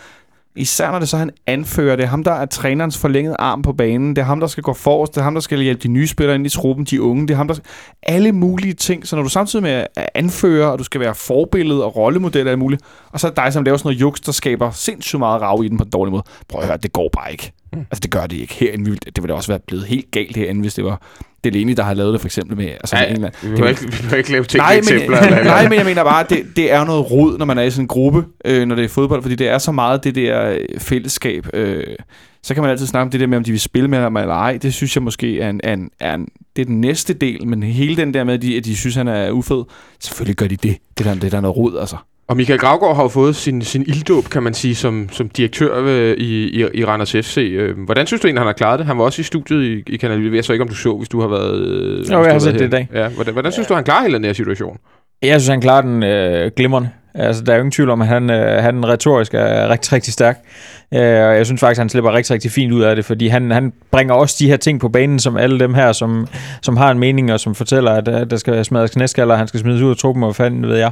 især når det så han anfører, det er ham, der er trænerens forlængede arm på banen, det er ham, der skal gå forrest, det er ham, der skal hjælpe de nye spillere ind i truppen, de unge, det er ham, der alle mulige ting. Så når du samtidig med at anføre, og du skal være forbillede og rollemodel og alt muligt, og så er det dig, som laver sådan noget juks, der skaber sindssygt meget rav i den på en dårlig måde. Prøv at høre, det går bare ikke. Altså, det gør det ikke herinde. Vi- Det ville også være blevet helt galt herinde, hvis det var Delaney, der havde lavet det for eksempel med, altså Ja, med England. Vi må ikke, vi må ikke lave ting Nej men, eksempler. eller, eller. nej, men jeg mener bare, det, det er noget rod, når man er i sådan en gruppe, øh, når det er fodbold, fordi det er så meget det der øh, fællesskab. Øh, så kan man altid snakke om det der med, om de vil spille med ham eller ej. Det synes jeg måske er en, er en, er en det er den næste del, men hele den der med, at de, at de synes, han er ufed, selvfølgelig gør de det. Det er der, det er der noget rod, altså. Og Michael Gravgaard har jo fået sin, sin ilddåb, kan man sige, som, som direktør øh, i, i, i Randers FC. Øh, Hvordan synes du egentlig, han har klaret det? Han var også i studiet i, i Kanal Jeg så ikke, om du så, hvis du har været... Øh, du jeg har set det i herinde. Ja, hvordan, hvordan synes du, han klarer hele den her situation? Jeg synes, han klarer den øh, glimrende. Altså, der er jo ingen tvivl om, at han, øh, han retorisk er rigtig, rigtig stærk. Øh, og jeg synes faktisk, han slipper rigtig, rigtig fint ud af det, fordi han, han bringer også de her ting på banen, som alle dem her, som, som har en mening, og som fortæller, at at der skal smadres knæskaller, han skal smides ud af truppen, og hvad fanden ved jeg.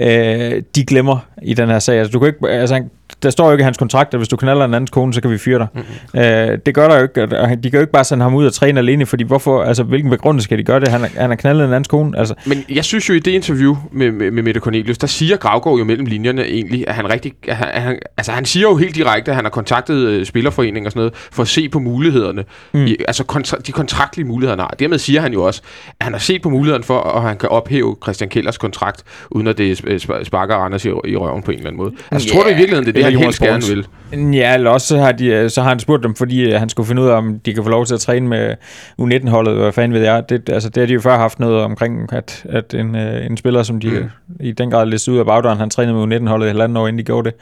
Øh, de glemmer i den her sag. Altså, du kan ikke, altså, han, der står jo ikke i hans kontrakt, at hvis du knaller en andens kone, så kan vi fyre dig. Mm-hmm. Øh, det gør der jo ikke. De kan jo ikke bare sende ham ud og træne alene, fordi hvorfor, altså, hvilken begrundelse skal de gøre det? Han, han har knaldet en andens kone. Altså, Men jeg synes jo, i det interview med, med, med Mette Cornelius, der siger Gravgaard jo mellem linjerne egentlig, at han rigtig... At han, altså, han siger jo helt direkte, at han har kontaktet øh, Spillerforeningen og sådan noget, for at se på mulighederne. Mm. I, altså kontra, de kontraktlige muligheder, han har. Dermed siger han jo også, at han har set på muligheden for, at han kan ophæve Christian Kellers kontrakt, uden at det sp- sparker Anders i, i røven på en eller anden måde. Altså, Ja, tror du i virkeligheden, det det, han Jonas helst gerne vil? Ja, eller også så har, de, øh, så har han spurgt dem, fordi øh, han skulle finde ud af, om de kan få lov til at træne med U19-holdet, hvad fanden ved jeg. Det, altså, det har de jo før haft noget omkring, at, at en, øh, en spiller, som de Mm. i den grad listede ud af bagdøren, han trænede med U19-holdet i halvanden år, inden de gjorde det.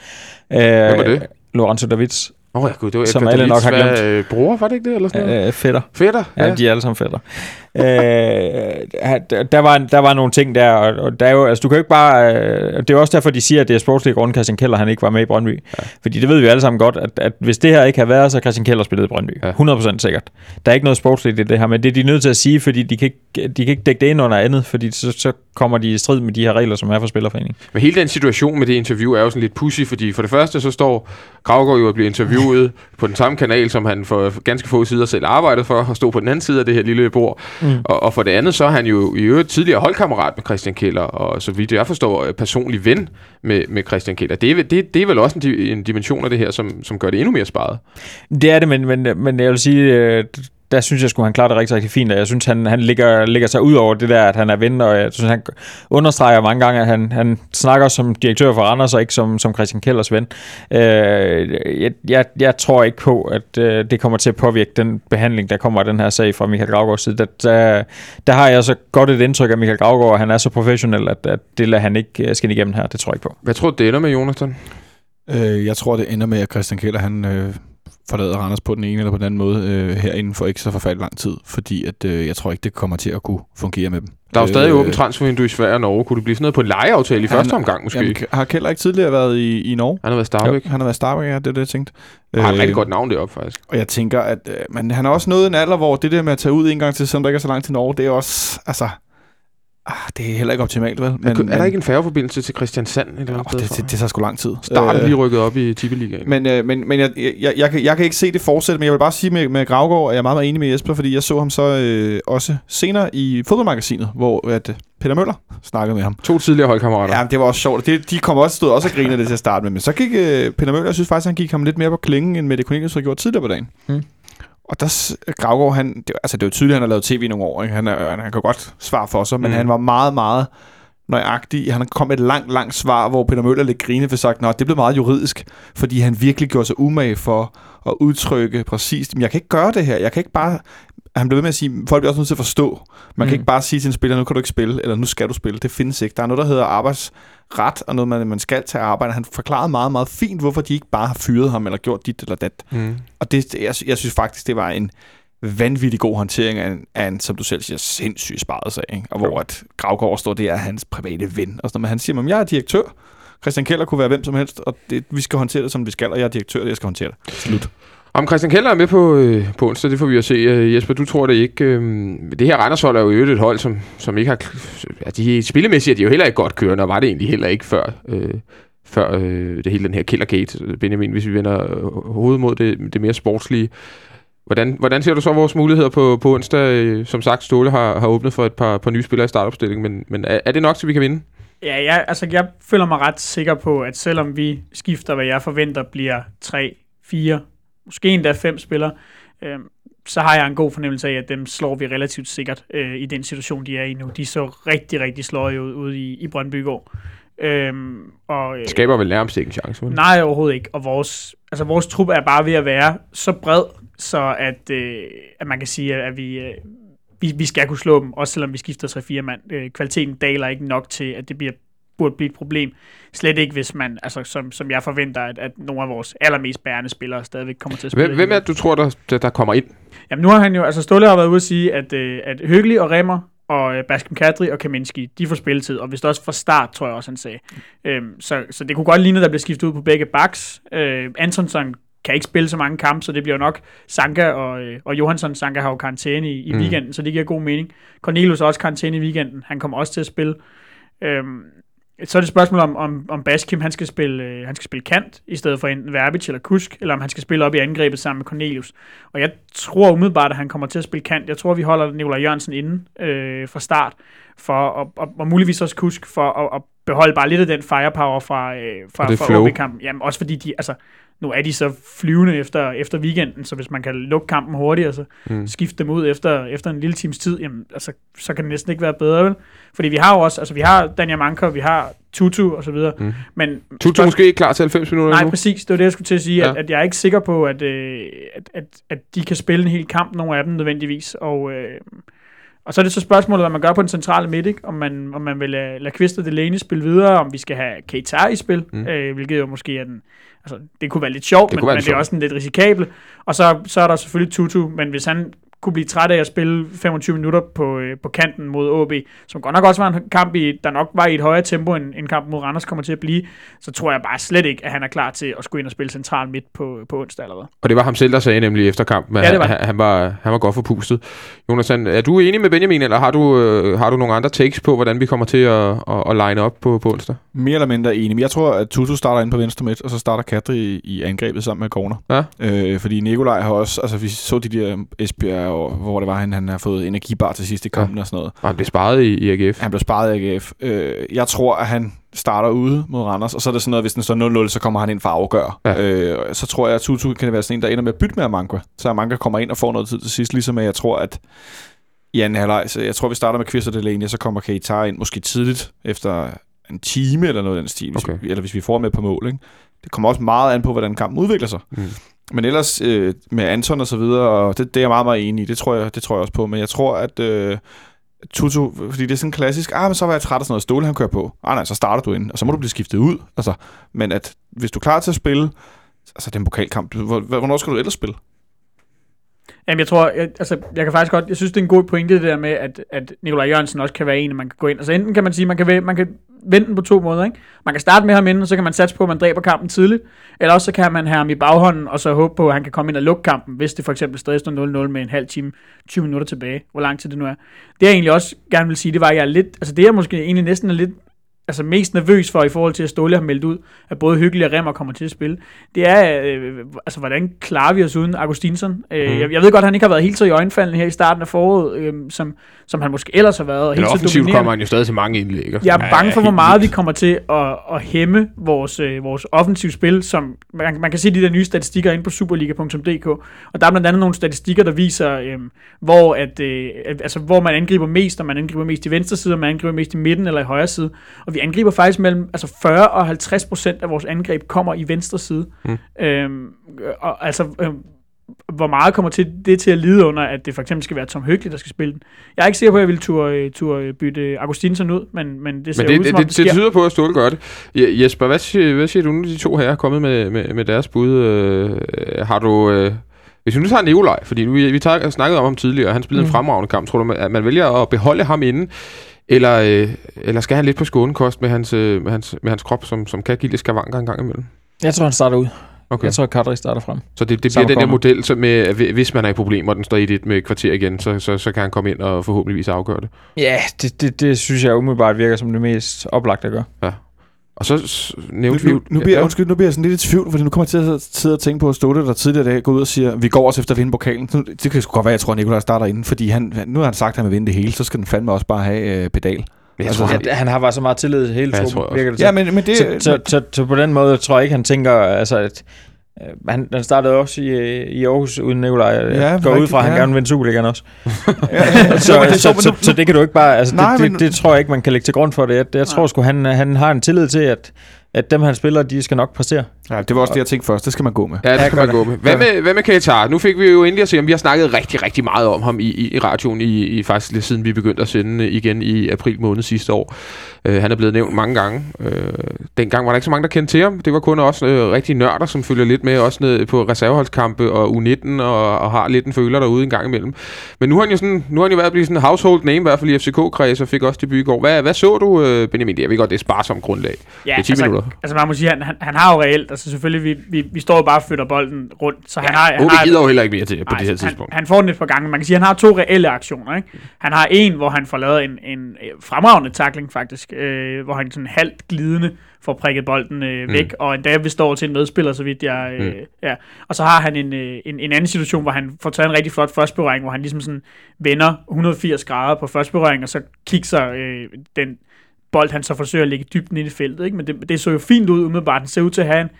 Hvem var det? Lorenzo Davids. Åh oh, ja, gud, det var Som alle nok har hvad, øh, bror, var det ikke det? Eller sådan noget? Øh, fætter. Fætter? Ja, ja, de er alle sammen fætter. øh, der, var, der var nogle ting der, og, og der er jo, altså, du kan jo ikke bare... Øh, det er også derfor, de siger, at det er sportslig grund, Christian Keller han ikke var med i Brøndby. Ja. Fordi det ved vi alle sammen godt, at, at hvis det her ikke havde været, så Christian Keller spillet i Brøndby. Ja. 100% sikkert. Der er ikke noget sportsligt i det her, men det er de nødt til at sige, fordi de kan ikke, de kan ikke dække det ind under andet, fordi så, så kommer de i strid med de her regler, som er for Spillerforeningen. Men hele den situation med det interview er jo sådan lidt pussy, fordi for det første så står Gravgaard jo og bliver interviewet på den samme kanal, som han for ganske få sider selv arbejdede for, og stod på den anden side af det her lille bord. Mm. Og, og for det andet så er han jo i øvrigt tidligere holdkammerat med Christian Keller, og så vidt jeg forstår, personlig ven med, med Christian Keller. Det er, det, det er vel også en, en dimension af det her, som, som gør det endnu mere sparet. Det er det, men, men, men jeg vil sige, øh, der synes jeg, skulle han klare det rigtig, rigtig fint. og Jeg synes, han, han ligger, ligger sig ud over det der, at han er ven, og jeg synes, han understreger mange gange, at han, han snakker som direktør for Randers, og ikke som, som Christian Kellers ven. Øh, jeg, jeg, jeg tror ikke på, at øh, det kommer til at påvirke den behandling, der kommer af den her sag fra Michael Gravgaards side. Der, der, der har jeg så godt et indtryk af Michael Gravgaard, og han er så professionel, at, at det lader han ikke øh, skinne igennem her. Det tror jeg ikke på. Hvad tror du, det ender med, Jonathan? Øh, jeg tror, det ender med, at Christian Keller, han øh, forlader Randers på den ene eller på den anden måde øh, her inden for ikke så forfærdelig lang tid, fordi at, øh, jeg tror ikke, det kommer til at kunne fungere med dem. Der er jo stadig Øh, åbent transfervindue i Sverige og Norge. Kunne det blive sådan noget på en lejeaftale i Han- første omgang måske? Jamen, har Keller ikke tidligere været i, i Norge? han har været Starbæk. Han har været Starbæk, ja, det er det, jeg tænkte. Han har et Øh, rigtig godt navn deroppe, faktisk. Og jeg tænker, at øh, men han har også nået en alder, hvor det der med at tage ud en gang til, selvom der ikke er så langt til Norge, det er også, altså, ah, det er heller ikke optimalt, vel? Men, er der ikke en færgeforbindelse til Christiansand? Et eller Oh, andet sted det, det, det tager sgu lang tid. Starten Øh, lige rykket op i Tippeligaen. Men, øh, men, men jeg, jeg, jeg, kan, jeg kan ikke se det fortsætte, men jeg vil bare sige med, med Gravgaard, at jeg er meget, meget enig med Jesper, fordi jeg så ham så øh, også senere i fodboldmagasinet, hvor at, øh, Peter Møller snakkede med ham. To tidligere holdkammerater. Ja, det var også sjovt. Det, de kom også, stod også og grinede det til at starte med, men så gik øh, Peter Møller, jeg synes faktisk, han gik ham lidt mere på klingen, end Mette Cornelius havde gjort tidligere på dagen. Mm. Og der Gravgaard, han, det, altså det er jo tydeligt, at han har lavet tv i nogle år. Ikke? Han, er, han, kan godt svare for sig, men Mm. han var meget, meget nøjagtig. Han kom et langt, langt svar, hvor Peter Møller lidt grine for sagt, at det blev meget juridisk, fordi han virkelig gjorde sig umage for at udtrykke præcist, men jeg kan ikke gøre det her. Jeg kan ikke bare... Han blev ved med at sige, folk bliver også nødt til at forstå. Man mm. kan ikke bare sige til en spiller, nu kan du ikke spille, eller nu skal du spille. Det findes ikke. Der er noget, der hedder arbejdsret, og noget, man, man skal tage arbejde. Han forklarede meget, meget fint, hvorfor de ikke bare har fyret ham, eller gjort dit eller dat. Mm. Og det, jeg, jeg synes faktisk, det var en vanvittig god håndtering af en, af en som du selv siger, sindssygt sparet sag. Ikke? Og hvor at Gravgaard står, det er hans private ven. Og sådan, men han siger, at jeg er direktør. Christian Keller kunne være hvem som helst, og det, vi skal håndtere det, som vi skal, og jeg er direktør, og jeg skal håndtere det. Slut. Om Christian Keller er med på, øh, på onsdag, det får vi at se. Øh, Jesper, du tror det ikke. Øh, det her Randershold er jo øvrigt et hold, som, som ikke har... Ja, de spillemæssigt er de jo heller ikke godt kørende, og var det egentlig heller ikke før, øh, før øh, det hele den her Kellergate, Benjamin, hvis vi vender øh, hovedet mod det, det mere sportslige. Hvordan, hvordan ser du så vores muligheder på, på onsdag? Øh, som sagt, Ståle har, har åbnet for et par, par nye spillere i startopstillingen, men, men er, er det nok, til vi kan vinde? Ja, jeg, altså, jeg føler mig ret sikker på, at selvom vi skifter, hvad jeg forventer bliver 3, 4, måske endda 5 spillere, øh, så har jeg en god fornemmelse af, at dem slår vi relativt sikkert øh, i den situation, de er i nu. De så rigtig, rigtig sløje ud ude i, i Brøndby i går. Øhm, og, øh, skaber vel nærmest ikke en chance. vel? Nej, overhovedet ikke. Og vores, altså vores trup er bare ved at være så bred, så at, øh, at man kan sige, at vi, øh, vi, vi skal kunne slå dem, også selvom vi skifter 3-4 mand. Øh, kvaliteten daler ikke nok til, at det bliver, burde blive et problem. Slet ikke, hvis man, altså som, som jeg forventer, at, at nogle af vores allermest bærende spillere stadigvæk kommer til at spille. Hvem, hvem er det, du tror, der, der, kommer ind? Jamen nu har han jo, altså Ståle har været ude at sige, at, øh, at Hyggelig og Remmer og øh, Baskem Kadri og Kaminski, de får spilletid, og vist også fra start, tror jeg også, han sagde. Øhm, så, så det kunne godt ligne, at der bliver skiftet ud på begge backs. Øh, Antonsson kan ikke spille så mange kampe, så det bliver nok Sanka og, øh, og Johansson. Sanka har jo karantæne i, i Mm. weekenden, så det giver god mening. Cornelius har også karantæne i weekenden. Han kommer også til at spille. Øhm, så er det et spørgsmål om, om, om Baskim, han skal, spille, øh, han skal spille kant, i stedet for enten Verbic eller Kusk, eller om han skal spille op i angrebet sammen med Cornelius. Og jeg tror umiddelbart, at han kommer til at spille kant. Jeg tror, vi holder Nikolaj Jørgensen inde øh, fra start, for, og, og, og muligvis også Kusk, for at, at beholde bare lidt af den firepower fra, øh, fra, fra. OB-kampen. Jamen også fordi, de, altså, nu er de så flyvende efter, efter weekenden, så hvis man kan lukke kampen hurtigere, så Mm. skifte dem ud efter, efter en lille times tid, jamen, altså, så kan det næsten ikke være bedre, vel? Fordi vi har jo også, altså vi har Daniel Manker, vi har Tutu og så videre, Mm. men... Tutu måske ikke klar til 90 minutter Nej, nu? præcis. Det var det, jeg skulle til at sige, Ja. at, at jeg er ikke sikker på, at, øh, at, at, at de kan spille en hel kamp, nogle af dem nødvendigvis, og, øh, Og så er det så spørgsmålet, hvad man gør på den centrale midt, ikke? Om man, om man vil lade, lade Kvist og Delaney spille videre, om vi skal have Keita i spil, mm. øh, hvilket jo måske er den... Altså, det kunne være lidt sjovt, Det men, men lidt det er også sådan lidt risikabelt. Og så, så er der selvfølgelig Tutu, men hvis han kunne blive træt af at spille 25 minutter på, øh, på kanten mod OB, som godt nok også var en kamp, i, der nok var i et højere tempo, end, end kampen mod Randers kommer til at blive, så tror jeg bare slet ikke, at han er klar til at skulle ind og spille central midt på, på onsdag allerede. Og det var ham selv, der sagde nemlig efter kampen, at Ja, det var han, han, var, han var godt forpustet. Jonas, er du enig med Benjamin, eller har du, øh, har du nogle andre takes på, hvordan vi kommer til at, at, at line op på, på onsdag? Mere eller mindre enig. Men jeg tror, at Tutu starter ind på venstre midt, og så starter Kadri i, i angrebet sammen med Corner. Ja. Øh, fordi Nikolaj har også, altså vi så de der Esbjerg, og hvor det var, han, han har fået energibar til sidst i kampen ja. og sådan noget. Og han blev sparet i, i AGF. Han blev sparet af AGF. Øh, jeg tror, at han starter ude mod Randers, og så er det sådan noget, hvis den står 0-0, så kommer han ind for at afgøre. Ja. Øh, så tror jeg, at Tutu kan være sådan en, der ender med at bytte med Amanga. Så Amanga kommer ind og får noget tid til sidst, ligesom at jeg tror, at i anden halvleg, så jeg tror, vi starter med Kvist og Delaney, så kommer Keita ind måske tidligt, efter en time eller noget af den stil, hvis Okay. vi, eller hvis vi får med på mål. Ikke? Det kommer også meget an på, hvordan kampen udvikler sig. Mm. Men ellers øh, med Anton og så videre, og det, det er jeg meget, meget enig i, det tror jeg, det tror jeg også på. Men jeg tror, at øh, Tutu, fordi det er sådan klassisk, ah, men så var jeg træt af sådan noget stål, han kører på. Ah, nej, så starter du ind, og så må du blive skiftet ud. Altså, men at hvis du er klar til at spille, altså den pokalkamp, hvor- hvornår skal du ellers spille? Jamen, jeg tror, jeg, altså, jeg kan faktisk godt, jeg synes, det er en god pointe, det der med, at, at Nikolaj Jørgensen også kan være en, man kan gå ind. Altså, enten kan man sige, man kan, man kan vende den på to måder, ikke? Man kan starte med ham inden, og så kan man satse på, at man dræber kampen tidligt. Eller også så kan man have ham i baghånden, og så håbe på, at han kan komme ind og lukke kampen, hvis det for eksempel stadig står 0-0 med en halv time, 20 minutter tilbage. Hvor lang tid det nu er. Det jeg egentlig også gerne vil sige, det var, at jeg er lidt, altså det jeg måske egentlig næsten er lidt altså mest nervøs for i forhold til at Ståle har meldt ud, at både Hyggelig og Remmer kommer til at spille, det er, øh, altså hvordan klarer vi os uden Augustinsson? Øh, Mhm. jeg, jeg ved godt, at han ikke har været helt så i øjenfaldende her i starten af foråret, øh, som, som han måske ellers har været. Og Men helt offensivt kommer han jo stadig til mange indlæg. Jeg er bange for, hvor meget vi vildt. kommer til at, at hæmme vores, øh, vores offensiv spil, som man, man kan se de der nye statistikker inde på superliga.dk, og der er blandt andet nogle statistikker, der viser, øh, hvor, at, øh, altså, hvor man angriber mest, og man angriber mest i venstre side, og man angriber mest i midten eller i højre side. Og vi angriber faktisk mellem altså 40 og 50 procent af vores angreb kommer i venstre side. Mm. Øhm, og, altså, øh, hvor meget kommer til, det til at lide under, at det for eksempel skal være Tom Høgli, der skal spille den. Jeg er ikke sikker på, at jeg vil turde, turde bytte Augustinsson ud, men, men det ser Men det, ud det, som om, det, det tyder på, at Ståle gør det. Je- Jesper, hvad siger, hvad siger du nu, de to her er kommet med, med, med deres bud? Øh, har du... Øh, hvis vi nu tager Nikolaj, fordi nu, vi, vi tager, snakkede om ham tidligere, og han spillede mm. en fremragende kamp. Tror du, at man vælger at beholde ham inde, eller, øh, eller skal han lidt på skånekost med hans, øh, med hans, med hans krop, som, som kan give lidt skavanker en gang imellem? Jeg tror, han starter ud. Okay. Jeg tror, Kadri starter frem. Så det, det bliver den der model, så med, at hvi- hvis man er i problemer, og den står i det med kvarter igen, så, så, så kan han komme ind og forhåbentligvis afgøre det. Ja, det, det, det synes jeg umiddelbart virker som det mest oplagte at gøre. Og så Nu, nævnte vi nu, nu, bliver, ja. undskyld, nu bliver jeg sådan lidt i tvivl, fordi nu kommer jeg til at sidde og tænke på, at Ståle, der tidligere i dag går ud og siger, vi går også efter at vinde pokalen. Nu, det kan sgu godt være, jeg tror, at Nikolaj starter inden, fordi han, nu har han sagt, at han vil vinde det hele, så skal den fandme også bare have øh, pedal. Jeg Altså, tror, han, Han, har bare så meget tillid til hele Ja, truppen, virker det til. Ja, men, men det... så, så, så, så på den måde tror jeg ikke, han tænker, altså, at han, han startede også i, øh, i Aarhus uden Nikolaj. Jeg Ja, går ud fra, at han ja. gerne vil vinde Superligaen også. ja, så, det så, så, så, det kan du ikke bare, altså Nej, det, det, men- det, tror jeg ikke, man kan lægge til grund for det. Jeg, jeg tror sgu, han, han har en tillid til, at, at dem han spiller, de skal nok præstere. Ja, det var også det, jeg tænkte først. Det skal man gå med. Ja, det skal man gå med. Hvad med, hvad med Katar? Nu fik vi jo endelig at se, om vi har snakket rigtig, rigtig meget om ham i, i, i radioen, i, i faktisk lidt siden vi begyndte at sende øh, igen i april måned sidste år. Uh, han er blevet nævnt mange gange. Uh, dengang var der ikke så mange, der kendte til ham. Det var kun også uh, rigtig nørder, som følger lidt med også ned på reserveholdskampe og U19 og, og har lidt en føler derude en gang imellem. Men nu har han jo, sådan, nu har han jo været at blive sådan en household name, i hvert fald i FCK-kreds, og fik også debut i går. Hvad, hvad så du, uh, Benjamin? Jeg ved godt, det er sparsomt grundlag. Ja, Det er 10 altså, minutter. altså man må sige, han, han, han har jo reelt, altså selvfølgelig, vi, vi, vi står jo bare og flytter bolden rundt, så han har... Han har gider jo heller ikke mere til på Nej, det her han, tidspunkt. han får den et par gange. Man kan sige, at han har to reelle aktioner. Ikke? Han har en, hvor han får lavet en, en øh, fremragende tackling faktisk, øh, hvor han sådan halvt glidende får prikket bolden øh, væk, mm. og endda vi står til en medspiller, så vidt jeg... Øh, Mm. ja. Og så har han en, øh, en, en anden situation, hvor han får taget en rigtig flot førstberøring, hvor han ligesom sådan vender 180 grader på førstberøring, og så kigger øh, den bold, han så forsøger at lægge dybt ind i feltet. Ikke? Men det, det så jo fint ud umiddelbart. Den ser ud til at have en,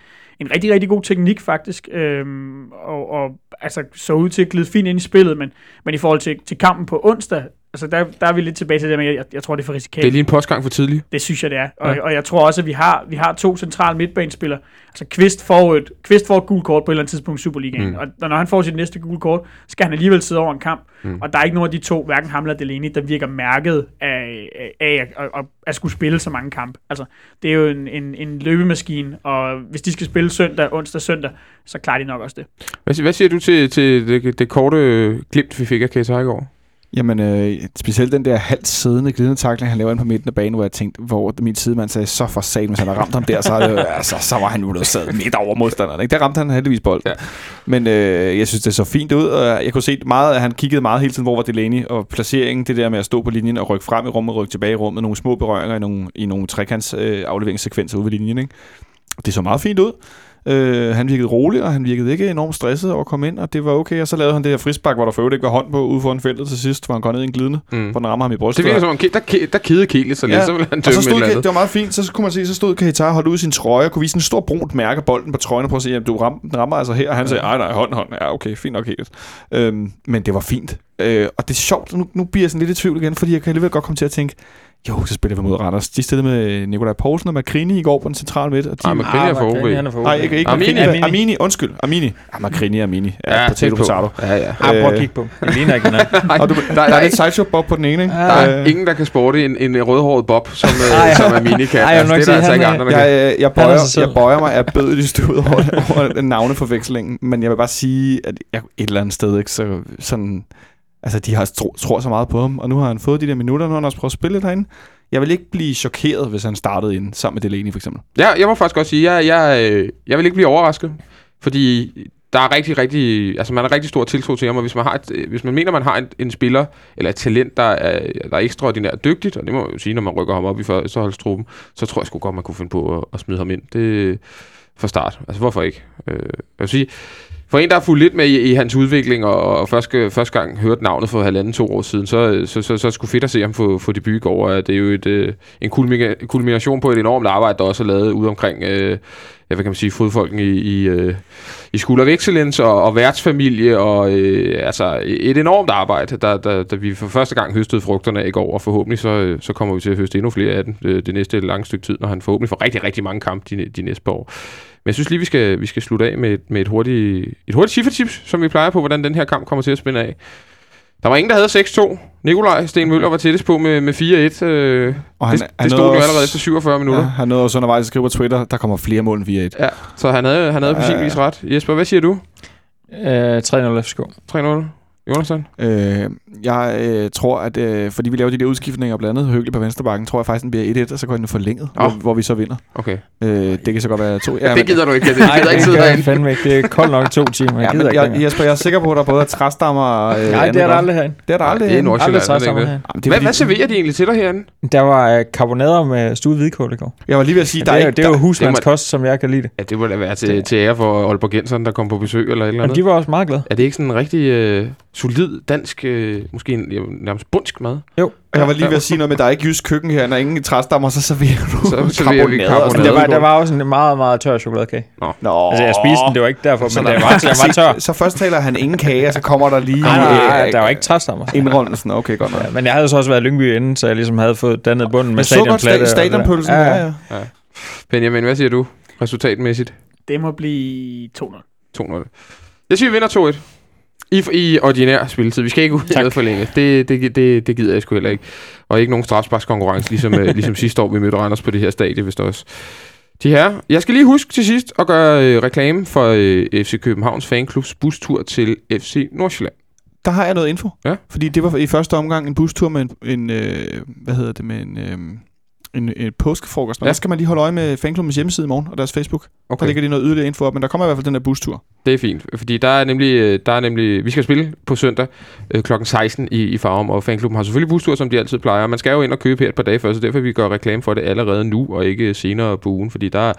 en rigtig, rigtig god teknik faktisk, øhm, og, og altså, så ud til at glide fint ind i spillet, men, men i forhold til, til kampen på onsdag, altså der, der er vi lidt tilbage til det, men jeg, jeg tror, det er for risikabelt. Det er lige en postgang for tidligt. Det synes jeg, det er. Og, Ja. og jeg tror også, at vi har, vi har to centrale midtbanespillere. Altså Kvist får, et, Kvist får et gult kort på et eller andet tidspunkt i Superligaen. Mm. Og når han får sit næste gule kort, skal han alligevel sidde over en kamp. Mm. Og der er ikke nogen af de to, hverken ham eller Delaney, der virker mærket af, af, af at, at, at skulle spille så mange kampe. Altså, det er jo en, en, en løbemaskine, og hvis de skal spille søndag, onsdag, søndag, så klarer de nok også det. Hvad, siger- hvad siger du til, til det, det korte øh, glimt, vi fik af Keita i går? Jamen, øh, specielt den der halvt siddende glidende takling, han laver ind på midten af banen, hvor jeg tænkte, hvor min sidemand sagde, så for satan, hvis han havde ramt ham der, så, det, altså, så var han jo blevet sad midt over modstanderen. Ikke? Der ramte han heldigvis bolden. Ja. Men øh, jeg synes, det så fint ud, og jeg kunne se meget, at han kiggede meget hele tiden, hvor var Delaney, og placeringen, det der med at stå på linjen og rykke frem i rummet, rykke tilbage i rummet, nogle små berøringer i nogle, i nogle trekants øh, afleveringssekvenser ude ved linjen. Ikke? Det så meget fint ud. Øh, han virkede rolig, og han virkede ikke enormt stresset over at komme ind, og det var okay. Og så lavede han det her frisbak, hvor der for øvrigt ikke var hånd på ude foran feltet til sidst, hvor han går ned i en glidende, Mm. hvor den rammer ham i brystet. Det virker som om, der, der kede Kiel lidt så lidt, Ja, så ville han og dømme så et stod, det var meget fint, så kunne man se, så stod Keita holdt ud i sin trøje og kunne vise en stor brunt mærke bolden på trøjen og prøve at se, at du ram, den rammer altså her. Og han sagde, nej, nej, hånd, hånd. Ja, okay, fint nok helt. Øhm, men det var fint. Øh, og det er sjovt, nu, nu bliver jeg sådan lidt i tvivl igen, fordi jeg kan alligevel godt komme til at tænke, jo, så spiller vi mod Randers. De stillede med Nikolaj Poulsen og Makrini i går på den centrale midt. Og de, Nej, men Makrini er for OB. Han er for OB. Nej, ikke, ikke. Makrini. Armini. Armini. Armini. Undskyld, Armini. Ja, Makrini og Armini. Ja, ja potato, potato. Ja, ja. Ah, prøv at Øh, kigge på. Det ligner ikke hinanden. Og du, der, der, er lidt sideshow bob på den ene, ikke? Der er Øh, ingen, der kan sporte en, en rødhåret bob, som, Ej, øh, som er mini kan. ej, altså, det er der altså ikke andre, der jeg, jeg, er bøjer, jeg bøjer mig af bødeligt ud over, over den navneforvekslingen, men jeg vil bare sige, at jeg et eller andet sted, ikke, så sådan, altså de har tro, tror så meget på ham, og nu har han fået de der minutter, nu har han også prøvet at spille derinde. Jeg vil ikke blive chokeret, hvis han startede ind sammen med Delaney for eksempel. Ja, jeg må faktisk også sige, jeg, jeg, øh, jeg vil ikke blive overrasket, fordi der er rigtig, rigtig, altså man har rigtig stor tiltro til ham, og hvis man, har et, øh, hvis man mener, man har en, en spiller, eller et talent, der er, der er ekstraordinært dygtigt, og det må man jo sige, når man rykker ham op i førsteholdstruppen, så tror jeg sgu godt, man kunne finde på at, at smide ham ind. Det for start. Altså, hvorfor ikke? Øh, jeg vil sige, for en, der har fulgt lidt med i, i hans udvikling, og, og første, første gang hørte navnet for halvanden, to år siden, så, så, så, så skulle fedt at se ham få, få debut i går. Det er jo et, øh, en kulmination på et enormt arbejde, der også er lavet ude omkring, øh, ja, hvad kan man sige, fodfolken i, i, øh, i School of Excellence og, og værtsfamilie, og øh, altså et enormt arbejde, der, der, der vi for første gang høstede frugterne i går, og forhåbentlig så, øh, så kommer vi til at høste endnu flere af den det, øh, det næste lange stykke tid, når han forhåbentlig får rigtig, rigtig mange kampe de, de næste par år. Men jeg synes lige, vi skal, vi skal slutte af med, et- med et hurtigt, et hurtigt chiffertips, som vi plejer på, hvordan den her kamp kommer til at spænde af. Der var ingen, der havde 6-2. Nikolaj Sten Møller var tættest på med, med 4-1. Øh, Og han, det, han det stod jo allerede efter 47 minutter. Ja, han nåede også undervejs at skrive på Twitter, der kommer flere mål end 4-1. Ja, så han havde, han havde på Ja, sin ja. vis ret. Jesper, hvad siger du? Øh, 3-0 FCK. 3-0. Jonathan? Øh, jeg øh, tror, at øh, fordi vi laver de der udskiftninger, blandt andet Høgel på venstrebakken, tror jeg faktisk, den bliver 1-1, og så går den forlænget, Åh. hvor, hvor vi så vinder. Okay. Øh, det kan så godt være to. Ja, men- det gider du ikke. Det gider ikke det sidde derinde. fandme ikke. Det er koldt nok to timer. Jeg Ja, gider men ikke jeg. Jesper, jeg er sikker på, at der både er træstammer og... Øh, Nej, det er der aldrig herinde. Det er der aldrig. det er herinde. Nordsjælland. Aldrig er det er Hvad, fordi- hvad serverer de egentlig til dig herinde? Der var øh, karbonader med stuet hvidkål i går. Jeg var lige ved at sige, der det, er ikke... det jo husmandskost, som jeg kan lide det. Ja, det må da være til, til ære for Aalborgenseren, der kom på besøg eller et eller andet. de var også meget glade. Er det ikke sådan en rigtig øh, solid dansk, øh, måske en, ja, nærmest bundsk mad? jeg var lige ved at sige noget med, at der er ikke jysk køkken her, der er ingen træstammer, så serverer du Så serverer vi karbonader. Der var, der var også en meget, meget tør chokoladekage. Nå, Altså, jeg spiste den, det var ikke derfor, Så men der det var- den var tør. Så først taler han ingen kage, og så kommer der lige... Nej, nej, nej, der var ikke træstammer. Indrømmelsen, okay, godt nok. Ja, men jeg havde så også været i Lyngby inden, så jeg ligesom havde fået dannet bunden med Men så godt stadionplatte. stadionpølsen, ja, ja. Benjamin, hvad siger du resultatmæssigt? Det må blive 2-0. 2-0. Jeg siger, vi vinder 2-1. I, I ordinær spilletid. Vi skal ikke ud Tak. for længe. Det, det, det, det gider jeg sgu heller ikke. Og ikke nogen strafsparkskonkurrence, ligesom, øh, ligesom sidste år, vi mødte Randers på det her stadie, vist også. De her, jeg skal lige huske til sidst at gøre øh, reklame for øh, FC Københavns fanklubs bustur til FC Nordsjælland. Der har jeg noget info. Ja. Fordi det var i første omgang en bustur med en, en øh, hvad hedder det, med en, øh, en, en påskefrokost. Og Ja. der skal man lige holde øje med fanklubbens hjemmeside i morgen og deres Facebook. Okay. Der ligger de noget yderligere info op, men der kommer i hvert fald den der bustur. Det er fint, fordi der er nemlig, øh, der er nemlig vi skal spille på søndag øh, kl. 16 i, i Farum, og fanklubben har selvfølgelig bustur, som de altid plejer. Man skal jo ind og købe her et par dage før, så derfor vi gør reklame for det allerede nu, og ikke senere på ugen, fordi der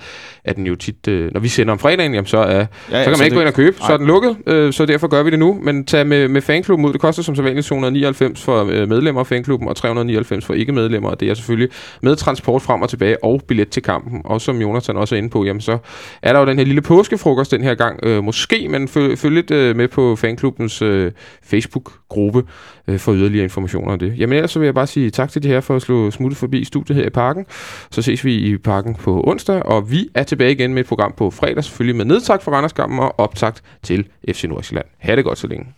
er den jo tit, øh, når vi sender om fredagen, jamen så, er, ja, ja, så kan man så ikke det- gå ind og købe, så Nej. er den lukket, øh, så derfor gør vi det nu. Men tag med, med fanklubben ud, det koster som sædvanligt 299 for øh, medlemmer af fanklubben, og 399 for ikke-medlemmer, og det er selvfølgelig med transport frem og tilbage, og billet til kampen. Og som Jonathan også er inde på, jamen så er der jo den her lille påskefrokost den her gang, øh, måske, men følg, følg lidt øh, med på fanklubbens øh, Facebook-gruppe øh, for yderligere informationer om det. Jamen ellers så vil jeg bare sige tak til de her for at slå smuttet forbi studiet her i parken. Så ses vi i parken på onsdag, og vi er tilbage igen med et program på fredag, selvfølgelig med nedtakt for Randerskampen og optakt til FC Nordsjælland. Ha' det godt så længe.